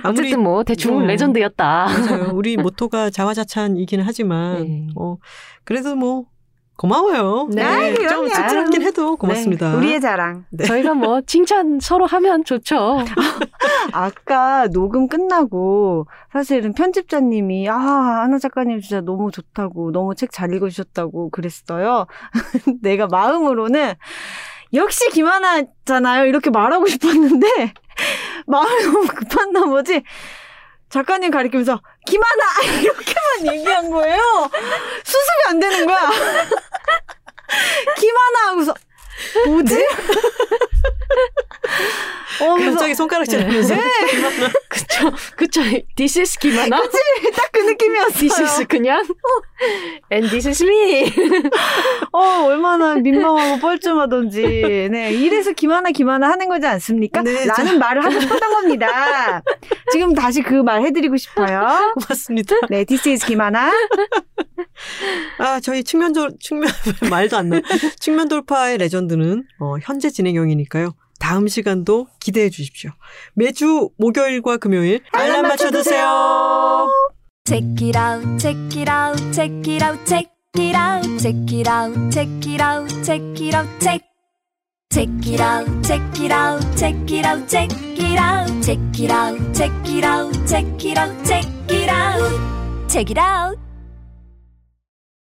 어쨌든 뭐 대충 어. 레전드였다. 맞아요. 우리 모토가 자화자찬이기는 하지만 네. 어 그래도 뭐 고마워요. 네. 아이, 좀. 씁쓸하긴 해도 고맙습니다. 우리의 자랑. 네. 저희가 뭐 칭찬 서로 하면 좋죠. 아까 녹음 끝나고 사실은 편집자님이 아 하나 작가님 진짜 너무 좋다고 너무 책 잘 읽으셨다고 그랬어요. 내가 마음으로는 역시 김하나잖아요 이렇게 말하고 싶었는데 마음이 너무 급한 나머지 작가님 가리키면서 김하나 이렇게만 얘기한 거예요. 수습이 안 되는 거야. 김하나 하고서 뭐지? 어, 갑자기 손가락질 하면서 그쵸, 그쵸. This is 김하나. 딱그 느낌이었어요. This is 그냥. And this is me. 어, 얼마나 민망하고 뻘쭘하던지. 네, 이래서 김하나 김하나 하는 거지 않습니까? 네, 라는 말을 하고 싶었던 겁니다. 지금 다시 그 말 해드리고 싶어요. 고맙습니다. 네, this is 김하나. 아 저희 측면 절 측면 말도 안 나. 측면 돌파의 레전드 는 어, 현재 진행형이니까요. 다음 시간도 기대해 주십시오. 매주 목요일과 금요일 알람 맞춰 두세요. Check it out, check it out, check it out, check it out, check it out, check it out, check it out, check. Check it out, check it out, check it out, check it out, check it out, check it out, check it out, check it out, check it out.